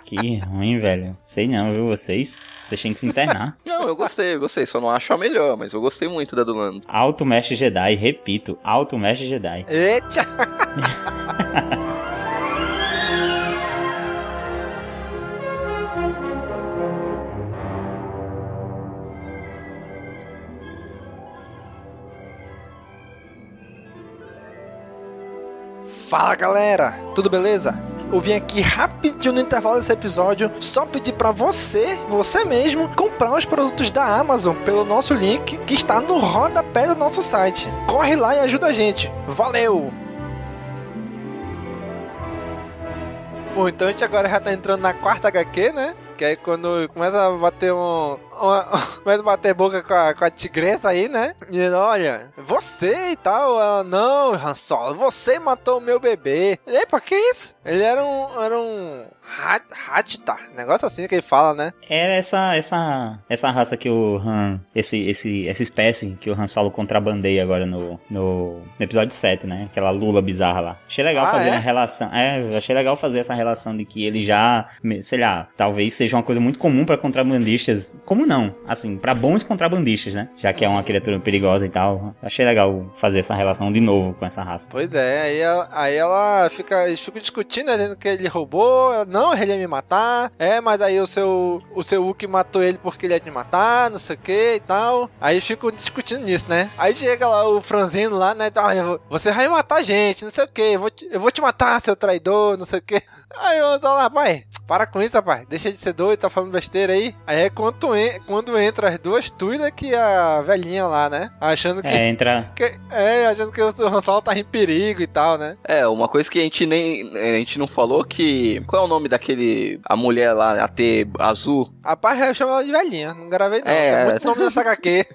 Que ruim, velho. Sei não, viu? Vocês, vocês têm que se internar. Não, eu gostei, eu gostei. Só não acho a melhor, mas eu gostei muito da do Lando. Alto Mestre Jedi, repito. Alto Mestre Jedi. Eita! Fala galera, tudo beleza? Eu vim aqui rapidinho no intervalo desse episódio só pedir para você, você mesmo, comprar os produtos da Amazon pelo nosso link que está no rodapé do nosso site. Corre lá e ajuda a gente. Valeu! Bom, então a gente agora já tá entrando na quarta HQ, né? Que aí quando começa a bater um. A bater boca com a, com a tigresa aí, né? Dizendo, olha, você e tal. Ela, não, Han Solo, você matou o meu bebê. Epa, que isso? Ele era um. Era um. Hatita, negócio assim que ele fala, né? Era essa essa essa raça que o Han, esse esse essa espécie que o Han Solo contrabandeia agora no, no, no episódio 7, né? Aquela lula bizarra lá. Achei legal ah, fazer é? a relação. É, achei legal fazer essa relação de que ele já, sei lá, talvez seja uma coisa muito comum para contrabandistas, como não, assim, para bons contrabandistas, né? Já que é uma criatura perigosa e tal. Achei legal fazer essa relação de novo com essa raça. Pois é, aí ela, aí ela fica, eles ficam discutindo, né, dizendo que ele roubou, não ele ia me matar. É, mas aí o seu o seu Hulk matou ele porque ele ia te matar, não sei o que e tal. Aí ficam discutindo nisso, né? Aí chega lá o franzino lá, né? Você vai matar a gente, não sei o que. Eu vou te, eu vou te matar, seu traidor, não sei o que. Aí eu tô lá, pai, para com isso, rapaz. Deixa de ser doido, tá falando besteira aí. Aí é quando, en quando entra as duas tuilas que a velhinha lá, né? Achando que. É, entra. Que, é, achando que o Han Solo tá em perigo e tal, né? É, uma coisa que a gente nem. A gente não falou que. Qual é o nome daquele. A mulher lá, a T azul? Rapaz, eu chamo ela de velhinha. Não gravei não. É, é muito nome dessa HQ.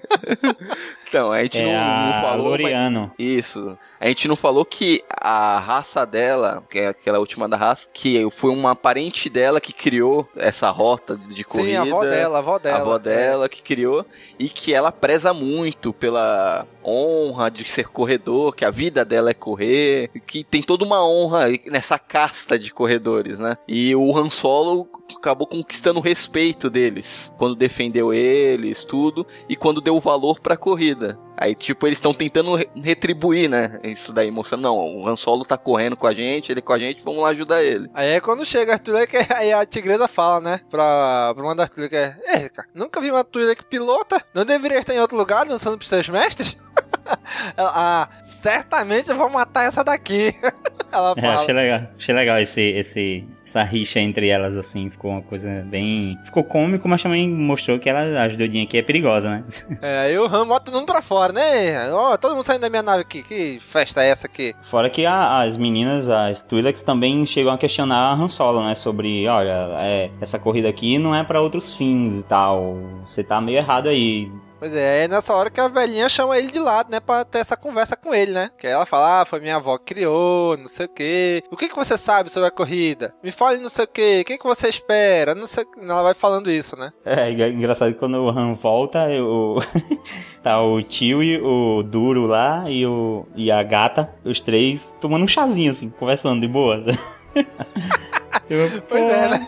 então, a gente é não, a não falou. Loriano. Mas... Isso. A gente não falou que a raça dela, que é aquela última da raça, que que foi uma parente dela que criou essa rota de corrida. Sim, a avó dela, a avó dela. A avó dela é. que criou e que ela preza muito pela honra de ser corredor, que a vida dela é correr, que tem toda uma honra nessa casta de corredores, né? E o Han Solo acabou conquistando o respeito deles quando defendeu eles, tudo, e quando deu valor para a corrida. Aí, tipo, eles estão tentando retribuir, né? Isso daí, mostrando, não, o Han Solo tá correndo com a gente, ele com a gente, vamos lá ajudar ele. Aí é quando chega a Twi'lek, aí a tigresa fala, né? Pra, pra uma das Twi'lek, é, cara, nunca vi uma Twi'lek pilota, não deveria estar em outro lugar dançando pros seus mestres? ah, certamente eu vou matar essa daqui. Ela fala. É, achei legal, achei legal esse, esse, essa rixa entre elas, assim, ficou uma coisa bem. Ficou cômico, mas também mostrou que ela, a doidinha aqui é perigosa, né? É, aí o Han bota todo mundo pra fora, né? Ó, oh, todo mundo saindo da minha nave aqui, que festa é essa aqui? Fora que a, as meninas, as Twi'leks, também chegam a questionar a Han Solo, né? Sobre, olha, é, essa corrida aqui não é para outros fins e tal, você tá meio errado aí Pois é, é nessa hora que a velhinha chama ele de lado, né? Pra ter essa conversa com ele, né? Que aí ela fala, ah, foi minha avó que criou, não sei o quê. O que, que você sabe sobre a corrida? Me fale não sei o quê, o que, que você espera? Não sei... Ela vai falando isso, né? É, engraçado que quando o Han volta, eu... tá o tio e o Duro lá e, o... e a gata, os três tomando um chazinho, assim, conversando de boa. eu, pois é, né?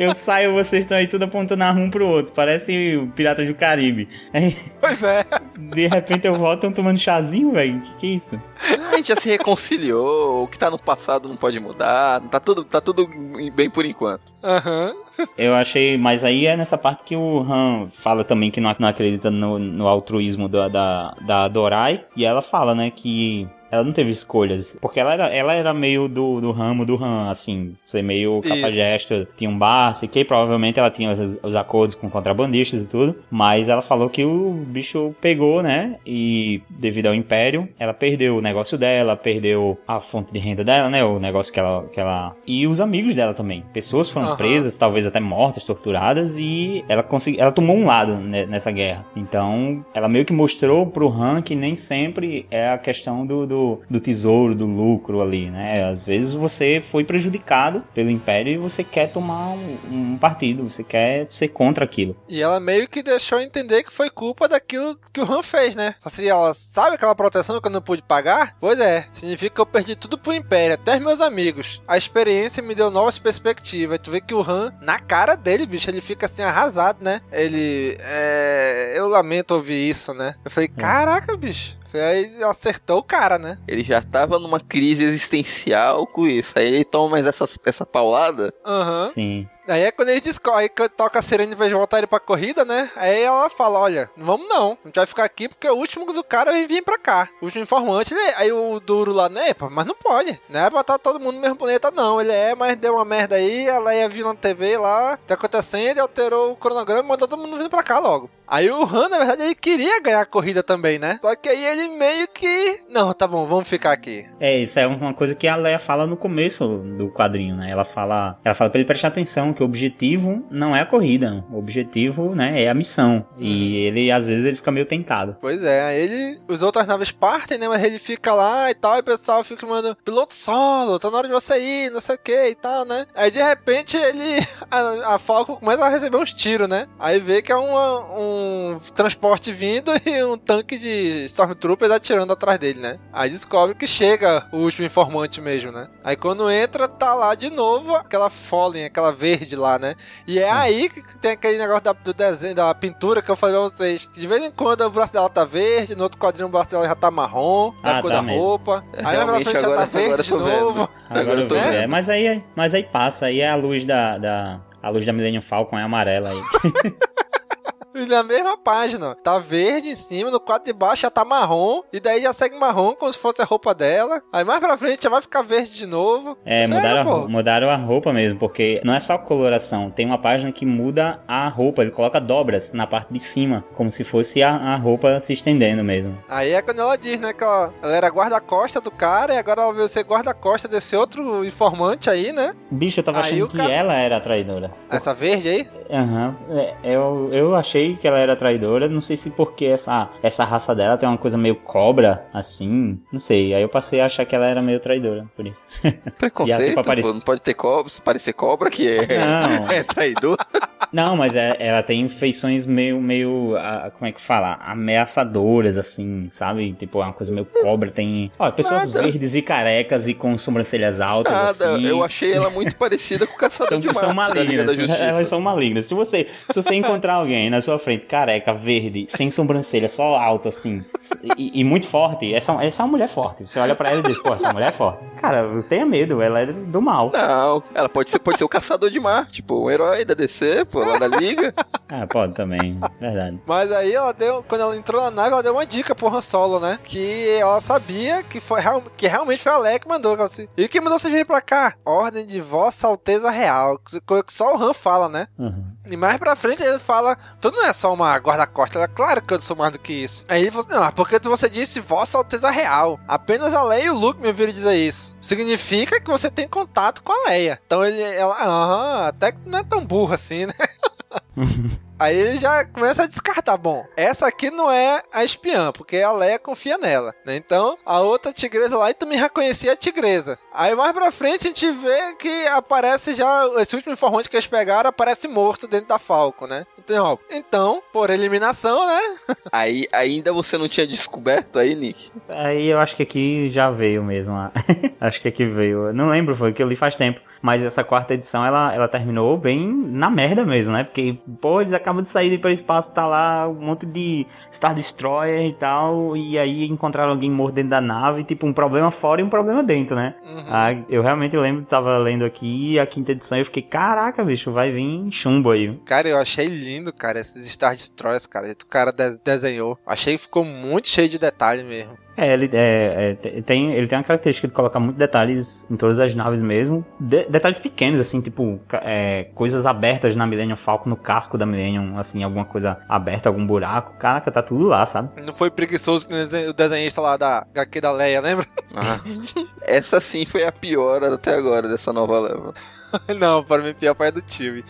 Eu saio, vocês estão aí tudo apontando a um pro outro. Parece o Pirata do Caribe. Aí, pois é. De repente eu volto e tomando chazinho, velho. Que que é isso? A gente já se reconciliou. O que tá no passado não pode mudar. Tá tudo, tá tudo bem por enquanto. Aham. Uhum. Eu achei, mas aí é nessa parte que o Han fala também que não, não acredita no, no altruísmo da, da, da Dorai. E ela fala, né, que ela não teve escolhas. Porque ela era, ela era meio do, do ramo do Han, assim, ser meio cafajeste, tinha um bar, sei que, provavelmente ela tinha os, os, acordos com contrabandistas e tudo, mas ela falou que o bicho pegou, né, e devido ao Império, ela perdeu o negócio dela, perdeu a fonte de renda dela, né, o negócio que ela, que ela... e os amigos dela também. Pessoas foram uhum. presas, talvez até mortas, torturadas, e ela conseguiu, ela tomou um lado nessa guerra. Então, ela meio que mostrou pro Han que nem sempre é a questão do, do do, tesouro, do lucro ali, né? Às vezes você foi prejudicado pelo Império e você quer tomar um, um partido, você quer ser contra aquilo. E ela meio que deixou entender que foi culpa daquilo que o Han fez, né? Assim, ela sabe aquela proteção que eu não pude pagar? Pois é, significa que eu perdi tudo pro Império, até meus amigos. A experiência me deu novas perspectivas. Tu vê que o Han, na cara dele, bicho, ele fica assim arrasado, né? Ele. É... Eu lamento ouvir isso, né? Eu falei, é. caraca, bicho. Aí acertou o cara, né? Ele já tava numa crise existencial com isso. Aí ele toma mais essa, essa paulada. Aham. Uhum. Sim. Aí é quando eles descobrem, aí que toca a sirene vez de voltar ele pra corrida, né? Aí ela fala, olha, não vamos não, a gente vai ficar aqui porque o último do cara vai vir pra cá. O último informante, ele, aí o Duro lá, né, mas não pode, né, pra todo mundo no mesmo planeta, não. Ele é, mas deu uma merda aí, ela ia vir na TV lá, tá acontecendo, e alterou o cronograma e mandou todo mundo vindo pra cá logo. Aí o Han, na verdade, ele queria ganhar a corrida também, né? Só que aí ele meio que. Não, tá bom, vamos ficar aqui. É, isso é uma coisa que a Leia fala no começo do quadrinho, né? Ela fala, ela fala para ele prestar atenção que o objetivo não é a corrida, o objetivo, né, é a missão. Hum. E ele às vezes ele fica meio tentado. Pois é, aí ele, os outras naves partem, né, mas ele fica lá e tal, e o pessoal fica mandando piloto solo, tá na hora de você ir, não sei o que e tal, né? Aí de repente ele a, a Falcon começa a receber uns tiros, né? Aí vê que é uma, um um transporte vindo e um tanque de Stormtroopers atirando atrás dele, né? Aí descobre que chega o último informante mesmo, né? Aí quando entra, tá lá de novo aquela Fallen, aquela verde lá, né? E é aí que tem aquele negócio da, do desenho, da pintura que eu falei pra vocês. De vez em quando o braço dela tá verde, no outro quadrinho o braço dela já tá marrom, da ah, cor tá da mesmo. roupa. Aí na frente agora, já tá verde de novo. Agora eu tô vendo. É, mas aí, mas aí passa, aí é a luz da, da a luz da Millennium Falcon é amarela aí. na mesma página. Tá verde em cima, no quadro de baixo já tá marrom. E daí já segue marrom como se fosse a roupa dela. Aí mais pra frente já vai ficar verde de novo. É, mudaram, a, mudaram a roupa mesmo, porque não é só coloração. Tem uma página que muda a roupa. Ele coloca dobras na parte de cima, como se fosse a, a roupa se estendendo mesmo. Aí é quando ela diz, né, que ela, ela era guarda-costa do cara e agora ela veio ser guarda-costa desse outro informante aí, né? Bicho, eu tava aí achando que cara... ela era a traidora. Essa verde aí? Aham. Uhum. Eu, eu achei que ela era traidora. Não sei se porque essa, essa raça dela tem uma coisa meio cobra, assim. Não sei. Aí eu passei a achar que ela era meio traidora, por isso. Preconceito? Ela, tipo, não pode ter cobra, parecer cobra que é, não. é traidor. Não, mas é, ela tem feições meio, meio, como é que fala? Ameaçadoras, assim, sabe? Tipo, uma coisa meio cobra. Tem, ó, pessoas Nada. verdes e carecas e com sobrancelhas altas, Nada. assim. Eu achei ela muito parecida com o Caçador são, de. São malignas. Elas são malignas. Se você, se você encontrar alguém na sua frente, careca, verde, sem sobrancelha, só alto, assim, e, e, muito forte, essa, essa é uma mulher forte. Você olha pra ela e diz, pô, essa mulher é forte. Cara, tenha medo, ela é do mal. Não, ela pode ser, pode ser o Caçador de Marte, tipo, o herói da DC, pô, lá da Liga. ah, pode também, verdade. Mas aí ela deu, quando ela entrou na nave, ela deu uma dica pro Han Solo, né? Que ela sabia que, foi, que realmente foi a Leia que mandou. Assim, e que mandou você vir pra cá? Ordem de Vossa Alteza Real. Coisa que só o Han fala, né? Uhum. E mais pra frente ele fala: Tu não é só uma guarda-costas, é claro que eu sou mais do que isso. Aí ele falou assim: Não, é porque você disse Vossa Alteza Real. Apenas a Leia e o Luke me ouviram dizer isso. Significa que você tem contato com a Leia. Então ele, ela, aham, até que não é tão burro assim, né? Aí ele já começa a descartar. Bom, essa aqui não é a espiã, porque a Leia confia nela. Né? Então, a outra tigresa lá também reconhecia a tigresa. Aí mais pra frente a gente vê que aparece já. Esse último informante que eles pegaram aparece morto dentro da Falco, né? Então, ó, então por eliminação, né? aí ainda você não tinha descoberto aí, Nick? Aí eu acho que aqui já veio mesmo. acho que aqui veio. Não lembro, foi que eu li faz tempo. Mas essa quarta edição, ela, ela terminou bem na merda mesmo, né? Porque, pô, eles acabam de sair para o espaço, tá lá um monte de Star Destroyer e tal, e aí encontraram alguém morto dentro da nave, tipo, um problema fora e um problema dentro, né? Uhum. Ah, eu realmente lembro, tava lendo aqui a quinta edição e eu fiquei, caraca, bicho, vai vir chumbo aí. Cara, eu achei lindo, cara, esses Star Destroyers, cara, que o cara de desenhou. Achei que ficou muito cheio de detalhe mesmo. É, ele, é, é, tem, ele tem uma característica de colocar muitos detalhes em todas as naves mesmo. De, detalhes pequenos, assim, tipo, é, coisas abertas na Millennium Falcon, no casco da Millennium, assim, alguma coisa aberta, algum buraco. Caraca, tá tudo lá, sabe? Não foi preguiçoso o desenhista lá da HQ da Leia, lembra? Ah, essa sim foi a pior até agora dessa nova leva. não, para mim pior foi a do time.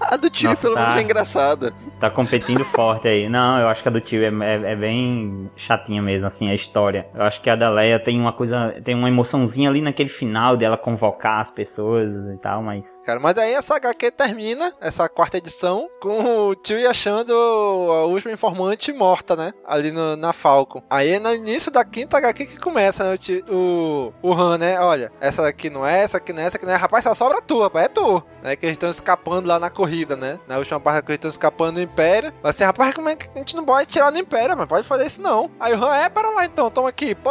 a do time pelo tá, menos é engraçada. Tá competindo forte aí. Não, eu acho que a do time é, é, é, bem chatinha mesmo, assim, a história. Eu acho que a da Leia tem uma coisa, tem uma emoçãozinha ali naquele final dela convocar as pessoas e tal, mas... Cara, mas aí essa HQ termina, essa quarta edição, com o tio achando a última informante morta, né? Ali no, na Falcon. Aí no início da quinta HQ que começa, né? O, tio, o, o Han, né? Olha, essa aqui não é, essa aqui não é, essa aqui não é. Rapaz, só sobra pra tu, rapaz, é tu. Né, que eles estão escapando lá na corrida, né? Na última parte que eles estão escapando do Império. Mas assim, rapaz, como é que a gente não pode tirar do Império, mas pode fazer isso não. Aí o Han, é, para lá então, toma aqui, pô.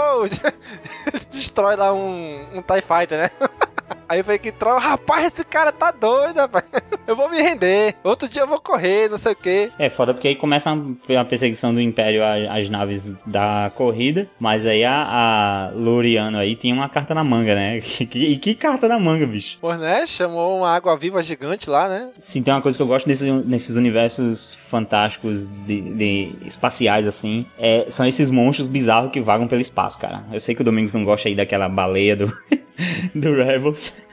Destrói lá um, um TIE Fighter, né? Aí foi que troll, rapaz, esse cara tá doido, rapaz. Eu vou me render. Outro dia eu vou correr, não sei o quê. É foda porque aí começa a perseguição do Império às naves da corrida, mas aí a, a Loriano aí tinha uma carta na manga, né? E que carta na manga, bicho? Pois né? Chamou uma água viva gigante lá, né? Sim, tem uma coisa que eu gosto nesses, nesses universos fantásticos de, de espaciais, assim, é, são esses monstros bizarros que vagam pelo espaço, cara. Eu sei que o Domingos não gosta aí daquela baleia do, do Rebels.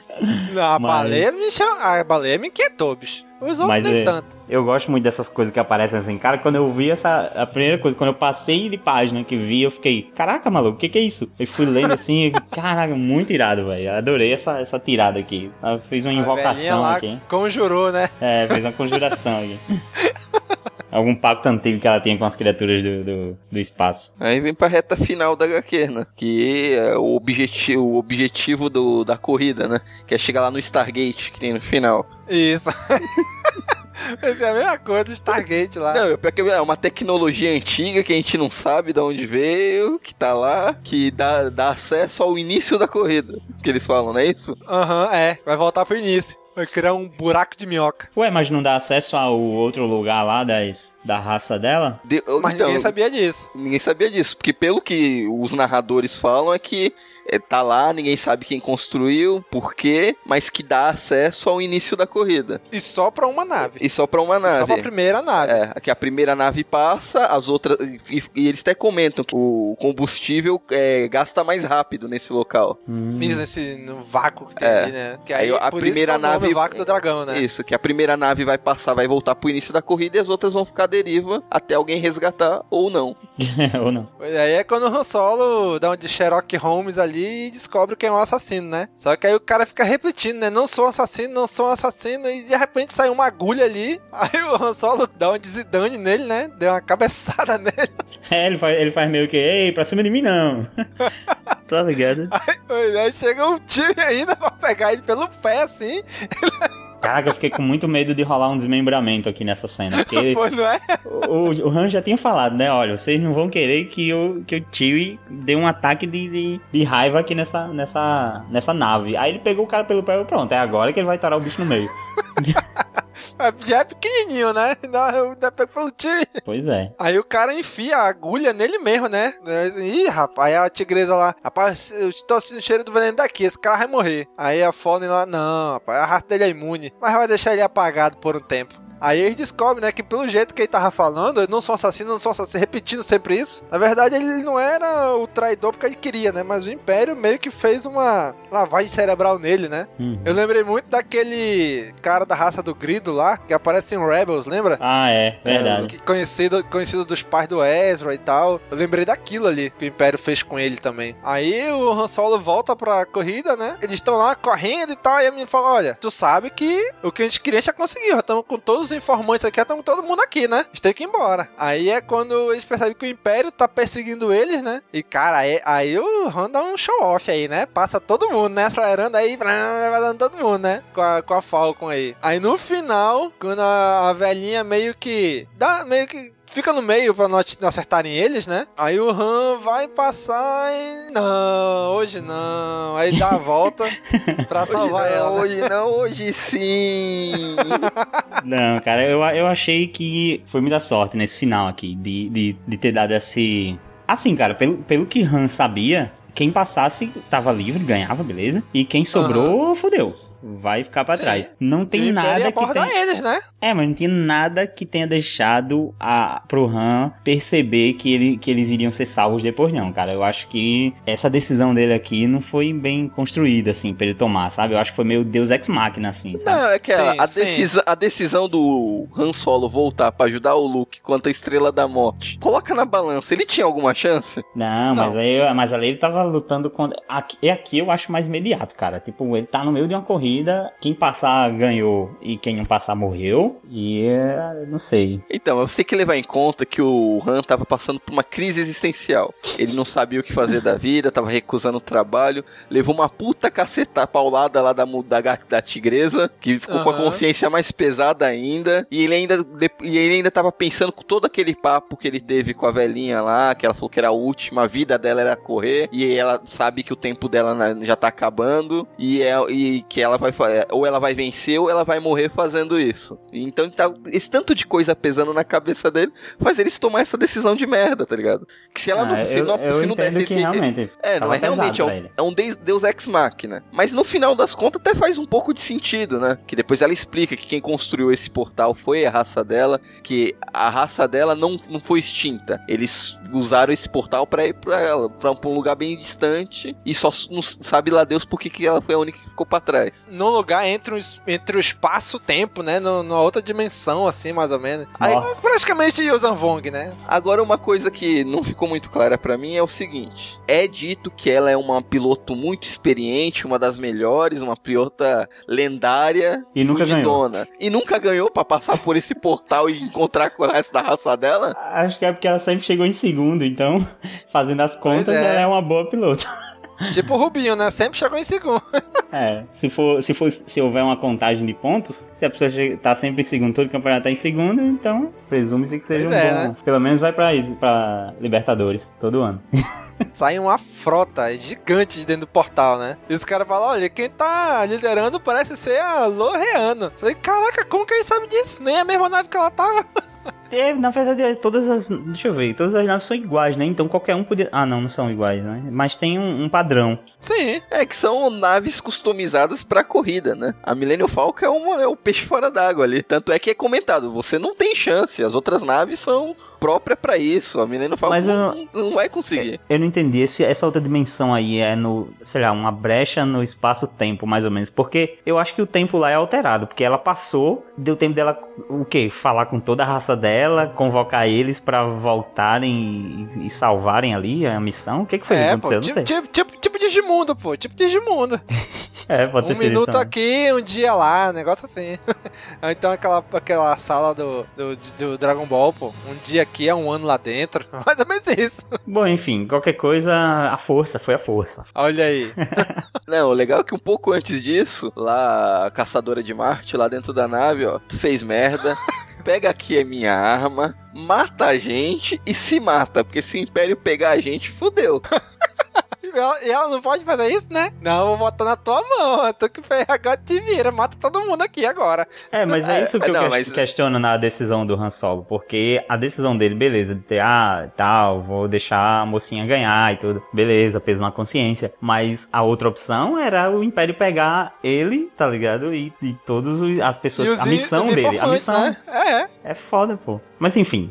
Não, a, mas... baleia me chama, a baleia me inquietou, bicho. Os outros Mas nem é, tanto. Eu gosto muito dessas coisas que aparecem assim. Cara, quando eu vi essa. A primeira coisa, quando eu passei de página que vi, eu fiquei, caraca, maluco, o que, que é isso? Eu fui lendo assim, caraca, muito irado, velho. Adorei essa, essa tirada aqui. Ela fez uma invocação aqui. Conjurou, né? É, fez uma conjuração aqui. Algum pacto antigo que ela tinha com as criaturas do, do, do, espaço. Aí vem pra reta final da HQ, né? Que é o objetivo, o objetivo do, da corrida, né? Que é chegar lá no Stargate que tem no final. Isso. Essa é a mesma coisa do Stargate lá. Não, é uma tecnologia antiga que a gente não sabe de onde veio, que tá lá, que dá, dá acesso ao início da corrida. Que eles falam, não é isso? Aham, uhum, é. Vai voltar pro início. Vai criar um buraco de minhoca. Ué, mas não dá acesso ao outro lugar lá das, da raça dela? De, mas então, ninguém sabia disso. Ninguém sabia disso, porque pelo que os narradores falam é que é, tá lá, ninguém sabe quem construiu, por quê, mas que dá acesso ao início da corrida. E só pra uma nave. E só pra uma nave. E só pra primeira nave. É, que a primeira nave passa, as outras. E, e eles até comentam que o combustível é, gasta mais rápido nesse local. Hum. Isso, nesse no vácuo que tem é. ali, né? Que aí, aí a primeira nave. O vácuo do dragão, né? Isso, que a primeira nave vai passar, vai voltar pro início da corrida e as outras vão ficar à deriva até alguém resgatar ou não. ou não. Aí é quando o Han Solo dá um de Sherlock Holmes ali e descobre quem é o assassino, né? Só que aí o cara fica repetindo, né? Não sou assassino, não sou assassino. E de repente sai uma agulha ali. Aí o Han Solo dá um desidane nele, né? Deu uma cabeçada nele. É, ele faz, ele faz meio que, ei, pra cima de mim não. tá ligado? Aí, aí chega um time ainda pra pegar ele pelo pé assim. Caraca, eu fiquei com muito medo de rolar um desmembramento aqui nessa cena. Porque Pô, não é? o, o Han já tinha falado, né? Olha, vocês não vão querer que eu, que o Chewie dê um ataque de, de, de, raiva aqui nessa, nessa, nessa nave. Aí ele pegou o cara pelo pé e pronto, é agora que ele vai tarar o bicho no meio. Já é pequenininho, né? Dá pego pelo time. Pois é. Aí o cara enfia a agulha nele mesmo, né? Ih, rapaz, aí a tigresa lá, rapaz, eu tô sentindo o cheiro do veneno daqui, esse cara vai morrer. Aí a Fallen lá, não, rapaz, a raça dele é imune, mas vai deixar ele apagado por um tempo. Aí eles descobrem, né, que pelo jeito que ele tava falando, ele não sou assassino, não sou assassino, repetindo sempre isso. Na verdade, ele não era o traidor porque ele queria, né? Mas o Império meio que fez uma lavagem cerebral nele, né? Uhum. Eu lembrei muito daquele cara da raça do Grido lá, que aparece em Rebels, lembra? Ah, é, verdade. É, conhecido, conhecido dos pais do Ezra e tal. Eu lembrei daquilo ali que o Império fez com ele também. Aí o Han Solo volta pra corrida, né? Eles estão lá correndo e tal. E a menina fala: Olha, tu sabe que o que a gente queria já conseguiu. Já estamos com todos informantes aqui, estamos todo mundo aqui, né? Gente tem que ir embora. Aí é quando eles percebem que o Império tá perseguindo eles, né? E cara, aí, aí o Han dá um show off aí, né? Passa todo mundo, né? Acelerando aí, vai dando todo mundo, né? Com a, com a Falcon aí. Aí no final, quando a, a velhinha meio que. dá meio que fica no meio pra não acertarem eles, né? Aí o Han vai passar e. Não, hoje não. Aí dá a volta pra salvar hoje não, ela. Né? Hoje não, hoje sim. não, cara, eu, eu achei que foi muita sorte nesse final aqui, de, de, de ter dado esse. Assim, cara, pelo, pelo que Han sabia, quem passasse tava livre, ganhava, beleza? E quem sobrou, uhum. fudeu vai ficar para trás. Não tem nada que tenha... eles, né? É, mas não tinha nada que tenha deixado a pro Han perceber que, ele, que eles iriam ser salvos depois não, cara. Eu acho que essa decisão dele aqui não foi bem construída assim para ele tomar, sabe? Eu acho que foi meio Deus ex machina assim, sabe? Não, é que sim, a, decisão, a decisão do Han Solo voltar para ajudar o Luke quanto a Estrela da Morte. Coloca na balança, ele tinha alguma chance? Não, não. mas aí mas ali ele tava lutando contra aqui, aqui eu acho mais imediato, cara. Tipo, ele tá no meio de uma corrida corrida, quem passar ganhou e quem não passar morreu. E é, não sei. Então, você tem que levar em conta que o Han tava passando por uma crise existencial. Ele não sabia o que fazer da vida, tava recusando o trabalho, levou uma puta caceta paulada lá da, da, da tigresa, que ficou uhum. com a consciência mais pesada ainda, e ele ainda, e ele ainda tava pensando com todo aquele papo que ele teve com a velhinha lá, que ela falou que era a última, a vida dela era correr, e ela sabe que o tempo dela já tá acabando, e, é, e que ela vai, ou ela vai vencer ou ela vai morrer fazendo isso. Então tá, esse tanto de coisa pesando na cabeça dele faz ele tomar essa decisão de merda, tá ligado? Que se ela ah, não, se eu, não, eu se não desse esse. Realmente é, não é realmente, é um, é um Deus Ex Machina. Mas no final das contas até faz um pouco de sentido, né? Que depois ela explica que quem construiu esse portal foi a raça dela, que a raça dela não, não foi extinta. Eles usaram esse portal para ir para ela, para um lugar bem distante e só não sabe lá Deus por que ela foi a única que ficou para trás. No lugar entre o, entre o espaço-tempo, né? No, numa outra dimensão, assim, mais ou menos. Aí, praticamente Yosan Vong, né? Agora, uma coisa que não ficou muito clara para mim é o seguinte: é dito que ela é uma piloto muito experiente, uma das melhores, uma pilota lendária e nunca ganhou. E nunca ganhou para passar por esse portal e encontrar com o resto da raça dela? Acho que é porque ela sempre chegou em segundo, então, fazendo as contas, é. ela é uma boa piloto. Tipo o Rubinho, né? Sempre chegou em segundo. é, se for, se for, se houver uma contagem de pontos, se a pessoa tá sempre em segundo, todo o campeonato tá em segundo, então presume-se que seja pois um é, bom. Né? Pelo menos vai pra, pra Libertadores todo ano. Sai uma frota gigante de dentro do portal, né? E os caras falam: olha, quem tá liderando parece ser a Loreano. Falei, caraca, como que ele sabe disso? Nem a mesma nave que ela tava. É, na verdade, todas as. Deixa eu ver, todas as naves são iguais, né? Então qualquer um podia. Ah, não, não são iguais, né? Mas tem um, um padrão. Sim, é que são naves customizadas pra corrida, né? A Millennium Falcon é, uma, é o peixe fora d'água ali. Tanto é que é comentado: você não tem chance, as outras naves são própria para isso. A menina fala Mas não, não vai conseguir. Eu não entendi. Esse, essa outra dimensão aí é no, sei lá, uma brecha no espaço-tempo, mais ou menos. Porque eu acho que o tempo lá é alterado. Porque ela passou, deu tempo dela, o quê? Falar com toda a raça dela, convocar eles para voltarem e, e, salvarem ali a missão. O que, que foi é, que aconteceu? Pô, tipo, tipo, tipo, tipo Digimundo, pô. Tipo Digimundo. É, pode ter Um minuto aqui, um dia lá, um negócio assim. então aquela, aquela sala do, do, do, Dragon Ball, pô. Um dia aqui é um ano lá dentro. Mais ou menos isso. Bom, enfim, qualquer coisa, a força foi a força. Olha aí. Não, o legal é que um pouco antes disso, lá, a caçadora de Marte, lá dentro da nave, ó, tu fez merda. pega aqui a minha arma, mata a gente e se mata, porque se o Império pegar a gente, fudeu. E ela não pode fazer isso, né? Não, vou botar na tua mão. Tu que fez, agora te vira, mata todo mundo aqui agora. É, mas é isso que não, eu mas... questiono na decisão do Han Solo. Porque a decisão dele, beleza, de ter, ah, tal, vou deixar a mocinha ganhar e tudo. Beleza, peso na consciência. Mas a outra opção era o Império pegar ele, tá ligado? E, e todas as pessoas. a missão dele. A missão. Né? É. É foda, pô. Mas enfim,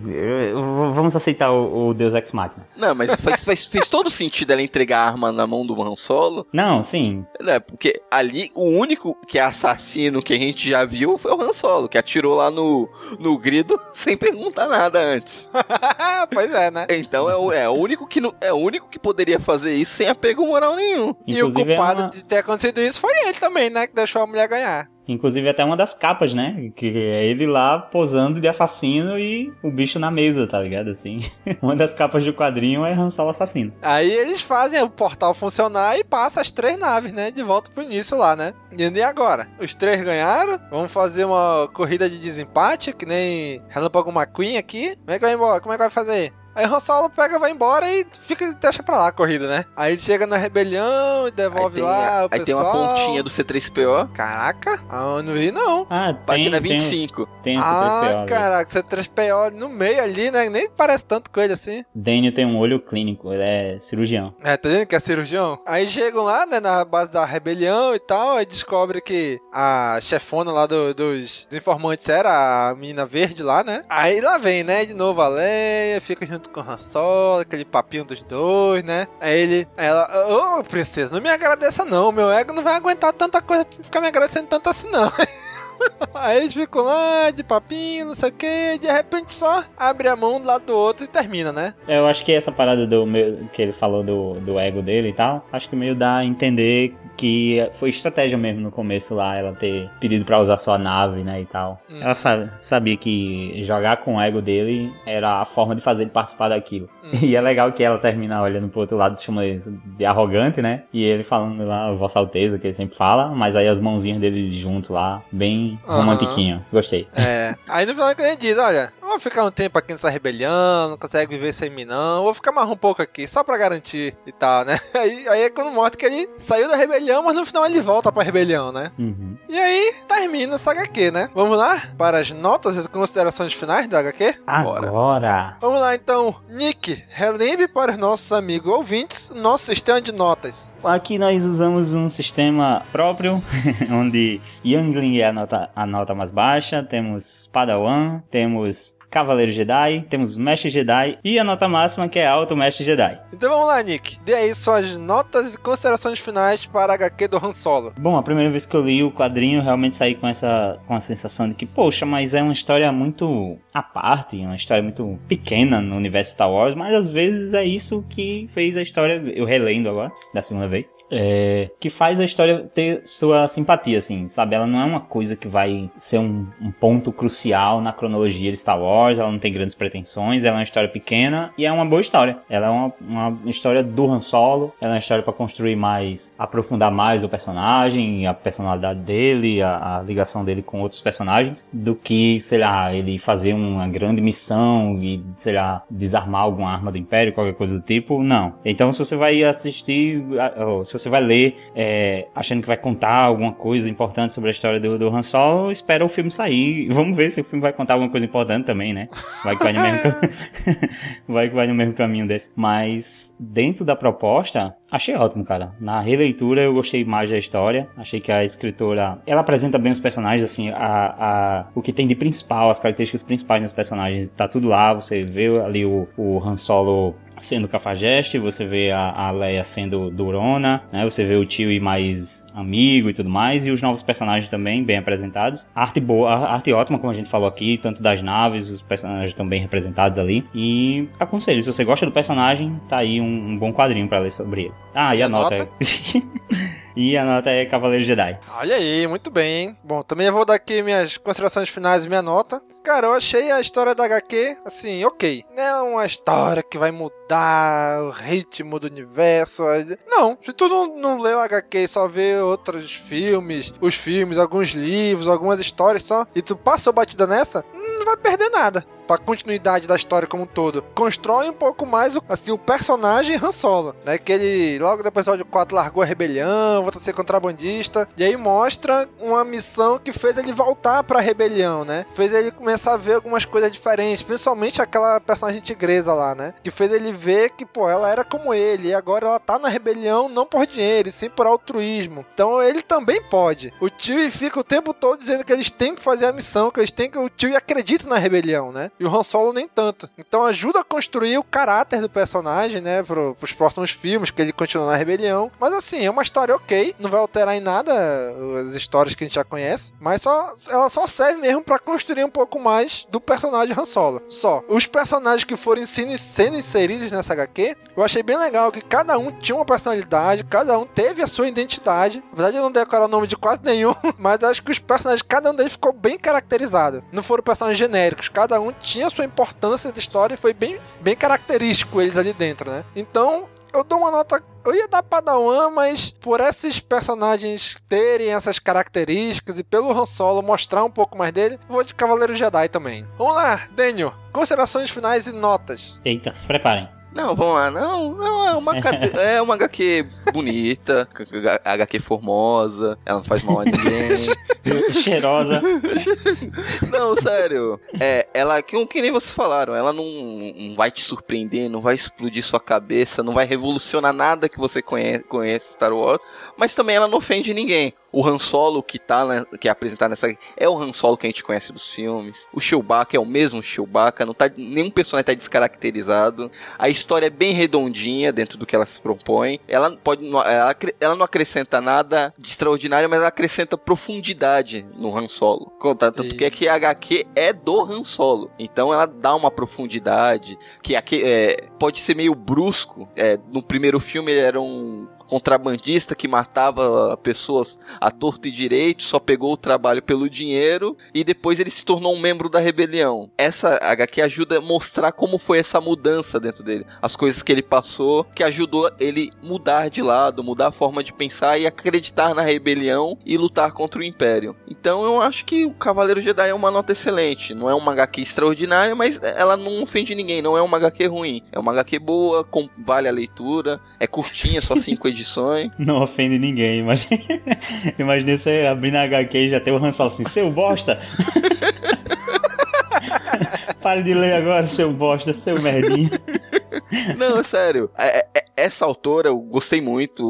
vamos aceitar o, o Deus Ex Machina. Não, mas faz, faz, fez todo sentido ela entregar a arma na mão do Han Solo. Não, sim. É, porque ali o único que é assassino que a gente já viu foi o Han Solo, que atirou lá no, no grido sem perguntar nada antes. pois é, né? Então é o, é o único que não, é o único que poderia fazer isso sem apego moral nenhum. Inclusive, e o culpado é uma... de ter acontecido isso foi ele também, né? Que deixou a mulher ganhar. Inclusive até uma das capas, né? Que é ele lá posando de assassino e o bicho na mesa, tá ligado? Assim. uma das capas do quadrinho é Han Solo assassino. Aí eles fazem o portal funcionar e passa as três naves, né? De volta pro início lá, né? E agora? Os três ganharam. Vamos fazer uma corrida de desempate, que nem Relâmpago McQueen aqui. Como é que vai embora? Como é que vai fazer? Aí o Han Solo pega, vai embora e fica, deixa pra lá a corrida, né? Aí chega na rebelião e devolve aí lá a, o Aí pessoal. tem uma pontinha do C3PO. Caraca, ah, eu não vi não. Ah, tem, Página 25. Tem, tem o C3PO. Ah, caraca, C3PO no meio ali, né? Nem parece tanto com ele assim. Daniel tem um olho clínico, ele é cirurgião. É, tá vendo que é cirurgião? Aí chegam lá, né, na base da rebelião e tal, aí descobre que a chefona lá do, dos informantes era a menina verde lá, né? Aí lá vem, né, de novo a Leia, fica junto com Han Solo, aquele papinho dos dois, né? Aí ele, ela, ô oh, princesa, não me agradeça não, meu ego não vai aguentar tanta coisa, ficar me agradecendo tanto assim não. Aí eles ficam lá de papinho, não sei o que, de repente só abre a mão do lado do outro e termina, né? Eu acho que essa parada do meu, que ele falou do, do ego dele e tal, acho que meio dá a entender que foi estratégia mesmo no começo lá, ela ter pedido para usar sua nave, né, e tal. Hum. Ela sabe, sabia que jogar com o ego dele era a forma de fazer ele participar daquilo. Hum. E é legal que ela termina olhando pro outro lado, chama ele de arrogante, né, e ele falando lá, Vossa Alteza, que ele sempre fala, mas aí as mãozinhas dele juntos lá, bem uhum. romantiquinho. Gostei. É. Aí no final ele diz, olha, vou ficar um tempo aqui nessa rebelião, não consegue viver sem mim não, vou ficar mais um pouco aqui, só pra garantir e tal, né? Aí, aí é quando mostra que ele saiu da rebelião, mas no final ele volta pra rebelião, né? Uhum. E aí termina essa HQ, né? Vamos lá para as notas e considerações finais da HQ? Agora. Bora. Vamos lá então, Nick, relembre para os nossos amigos ouvintes o nosso sistema de notas. Aqui nós usamos um sistema próprio, onde Youngling é a nota, a nota mais baixa, temos Padawan, temos Cavaleiro Jedi, temos Mestre Jedi e a nota máxima que é Alto Mestre Jedi. Então vamos lá, Nick. Dê aí suas notas e considerações finais para a HQ do Han Solo. Bom, a primeira vez que eu li o quadrinho, realmente saí com essa com a sensação de que, poxa, mas é uma história muito à parte, uma história muito pequena no universo Star Wars, mas às vezes é isso que fez a história, eu relendo agora, da segunda vez, é, que faz a história ter sua simpatia, assim, sabe? Ela não é uma coisa que vai ser um, um ponto crucial na cronologia de Star Wars Ela não tem grandes pretensões, ela é uma história pequena e é uma boa história. Ela é uma, uma história do Han Solo, ela é uma história para construir mais, aprofundar mais o personagem, a personalidade dele, a, a, ligação dele com outros personagens, do que, sei lá, ele fazer uma grande missão e, sei lá, desarmar alguma arma do Império, qualquer coisa do tipo, não. Então, se você vai assistir, se você vai ler é, achando que vai contar alguma coisa importante sobre a história do, do Han Solo, espera o filme sair. Vamos ver se o filme vai contar alguma coisa importante também, né? Vai que vai no mesmo vai que vai no mesmo caminho desse. Mas dentro da proposta, achei ótimo, cara. Na releitura eu gostei mais da história. Achei que a escritora, ela apresenta bem os personagens assim, a, a o que tem de principal, as características principais dos personagens, tá tudo lá. Você vê ali o, o Han Solo sendo cafajeste, você vê a, a Leia sendo durona, né? Você vê o tio e mais amigo e tudo mais, e os novos personagens também bem apresentados. Arte boa, arte ótima, como a gente falou aqui, tanto das naves, os personagens estão bem representados ali. E aconselho, se você gosta do personagem, tá aí um, um bom quadrinho para ler sobre ele. Ah, e, a nota? nota? E a nota é Cavaleiro Jedi. Olha aí, muito bem, hein? Bom, também eu vou dar aqui minhas considerações finais e minha nota. Cara, eu achei a história da HQ, assim, ok. Não é uma história que vai mudar o ritmo do universo. Não, se tu não, não leu a HQ e só vê outros filmes, os filmes, alguns livros, algumas histórias só, e tu passou batida nessa, não vai perder nada pra continuidade da história como um todo. Constrói um pouco mais assim, o personagem Han Solo, né? Que ele, logo depois do episódio 4, largou a rebelião, volta a ser contrabandista. E aí mostra uma missão que fez ele voltar pra rebelião, né? Fez ele começar a ver algumas coisas diferentes, principalmente aquela personagem tigresa lá, né? Que fez ele ver que, pô, ela era como ele, e agora ela tá na rebelião não por dinheiro, e sim por altruísmo. Então ele também pode. O tio fica o tempo todo dizendo que eles têm que fazer a missão, que eles têm que. O tio acredita na rebelião, né? E o Han Solo nem tanto. Então ajuda a construir o caráter do personagem, né? Pro, pros próximos filmes, que ele continua na rebelião. Mas assim, é uma história ok. Não vai alterar em nada as histórias que a gente já conhece. Mas só, ela só serve mesmo para construir um pouco mais do personagem Han Solo. Só. Os personagens que foram sendo inseridos nessa HQ, eu achei bem legal que cada um tinha uma personalidade, cada um teve a sua identidade. Apesar de eu não decorar o nome de quase nenhum, mas acho que os personagens, cada um deles ficou bem caracterizado. Não foram personagens genéricos, cada um tinha sua importância da história e foi bem, bem característico eles ali dentro, né? Então, eu dou uma nota. Eu ia dar Padawan, mas por esses personagens terem essas características e pelo Han Solo mostrar um pouco mais dele, vou de Cavaleiro Jedi também. Vamos lá, Daniel. Considerações finais e notas. Eita, se preparem. Não, vamos lá. Não, não, é uma, é uma HQ bonita, HQ formosa, ela não faz mal a ninguém. Cheirosa. Não, sério. É, ela, que, que nem vocês falaram, ela não, não vai te surpreender, não vai explodir sua cabeça, não vai revolucionar nada que você conhece, conhece Star Wars, mas também ela não ofende ninguém. O Han Solo que tá, que é apresentado nessa é o Han Solo que a gente conhece dos filmes. O Chewbacca é o mesmo Chewbacca, não tá nenhum personagem tá descaracterizado. A história é bem redondinha dentro do que ela se propõe. Ela pode ela, ela não acrescenta nada de extraordinário, mas ela acrescenta profundidade no Han Solo. Tanto que é que a HQ é do Han Solo. Então ela dá uma profundidade que aqui, é, pode ser meio brusco. É, no primeiro filme ele era um contrabandista que matava pessoas a torto e direito, só pegou o trabalho pelo dinheiro e depois ele se tornou um membro da rebelião. Essa HQ ajuda a mostrar como foi essa mudança dentro dele, as coisas que ele passou, que ajudou ele mudar de lado, mudar a forma de pensar e acreditar na rebelião e lutar contra o império. Então eu acho que o Cavaleiro Jedi é uma nota excelente, não é uma HQ extraordinária, mas ela não ofende ninguém, não é uma HQ ruim, é uma HQ boa, com, vale a leitura, é curtinha, só cinco edições edições. Não ofende ninguém, imagina. Imaginei você abrindo a HQ e já ter o Han Solo assim, seu bosta! Pare de ler agora, seu bosta, seu merdinha. Não, é sério. É, é, essa autora eu gostei muito.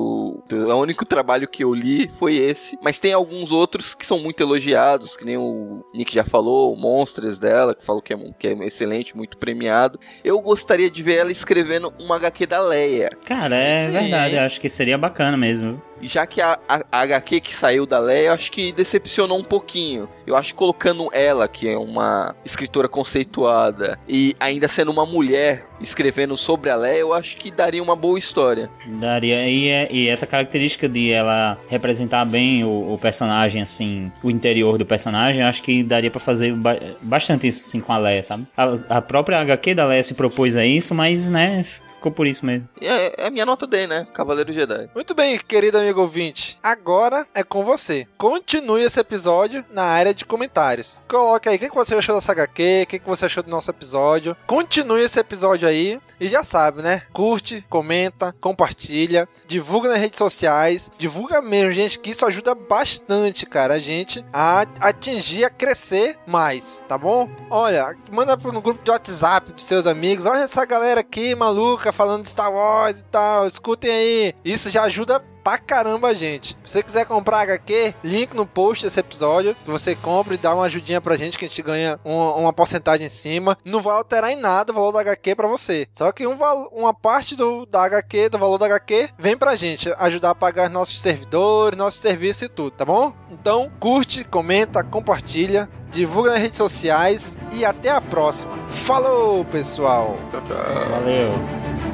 O único trabalho que eu li foi esse. Mas tem alguns outros que são muito elogiados, que nem o Nick já falou, o Monsters dela, que falou que é, que é excelente, muito premiado. Eu gostaria de ver ela escrevendo uma HQ da Leia. Cara, é Sim. verdade. Acho que seria bacana mesmo já que a, a, a, HQ que saiu da Leia, eu acho que decepcionou um pouquinho. Eu acho que colocando ela, que é uma escritora conceituada, e ainda sendo uma mulher escrevendo sobre a Leia, eu acho que daria uma boa história. Daria, e, é, e essa característica de ela representar bem o, o, personagem, assim, o interior do personagem, acho que daria para fazer ba bastante isso, assim, com a Leia, sabe? A, a própria HQ da Leia se propôs a isso, mas, né, ficou por isso mesmo. É, é a minha nota D, né? Cavaleiro Jedi. Muito bem, querido amigo ouvinte. Agora é com você. Continue esse episódio na área de comentários. Coloque aí o que você achou dessa HQ, o que você achou do nosso episódio. Continue esse episódio aí. E já sabe, né? Curte, comenta, compartilha, divulga nas redes sociais. Divulga mesmo, gente, que isso ajuda bastante, cara, a gente a atingir, a crescer mais, tá bom? Olha, manda no grupo de WhatsApp dos seus amigos. Olha essa galera aqui, maluca, falando de Star Wars e tal. Escutem aí. Isso já ajuda pra caramba a gente. Se você quiser comprar HQ, link no post desse episódio. Você compra e dá uma ajudinha pra gente que a gente ganha uma, uma porcentagem em cima. Não vai alterar em nada o valor da HQ pra você. Só que um, uma parte do, da HQ, do valor da HQ, vem pra gente ajudar a pagar nossos servidores, nossos serviços e tudo, tá bom? Então, curte, comenta, compartilha divulga nas redes sociais e até a próxima. Falou, pessoal! Tchau, tchau. Valeu!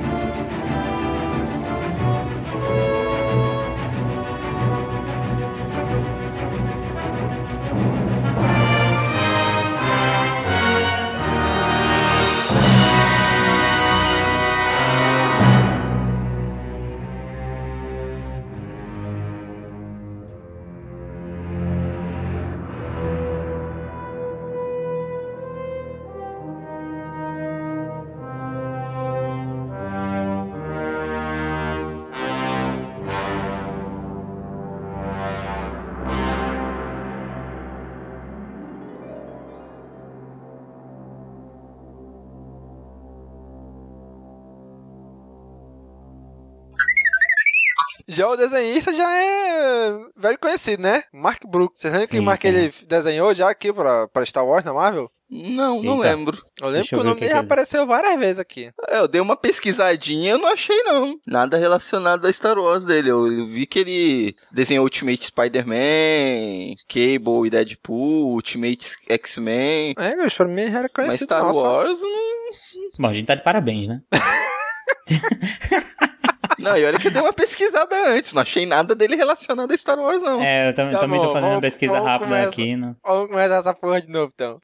Já o desenhista já é velho conhecido, né? Mark Brooks. Você lembra sim, que Mark sim. ele desenhou já aqui pra, pra Star Wars na Marvel? Não, não Eita. lembro. Eu lembro Deixa que o nome dele que apareceu várias vezes aqui. É, eu dei uma pesquisadinha eu não achei não. Nada relacionado a Star Wars dele. Eu vi que ele desenhou Ultimate Spider-Man, Cable e Deadpool, Ultimate X-Men. É, mas pra mim era conhecido. Mas Star Nossa. Wars não... Bom, a gente tá de parabéns, né? Não, e olha que eu dei uma pesquisada antes, não achei nada dele relacionado a Star Wars, não. É, eu também, tá também bom, tô fazendo uma pesquisa vamos rápida aqui. Né? Vamos começar essa porra de novo, então.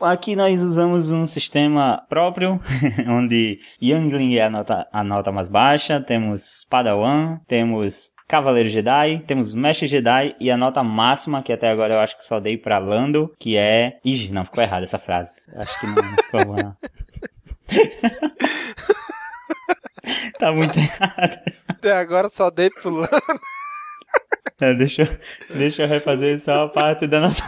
Aqui nós usamos um sistema próprio, onde Youngling é a nota, a nota mais baixa, temos Padawan, temos Cavaleiro Jedi, temos Mestre Jedi e a nota máxima, que até agora eu acho que só dei pra Lando, que é... Ih, não, ficou errada essa frase. Acho que não ficou boa, tá muito errado. Até agora só dei pulando. É, deixa, deixa eu refazer só a parte da nota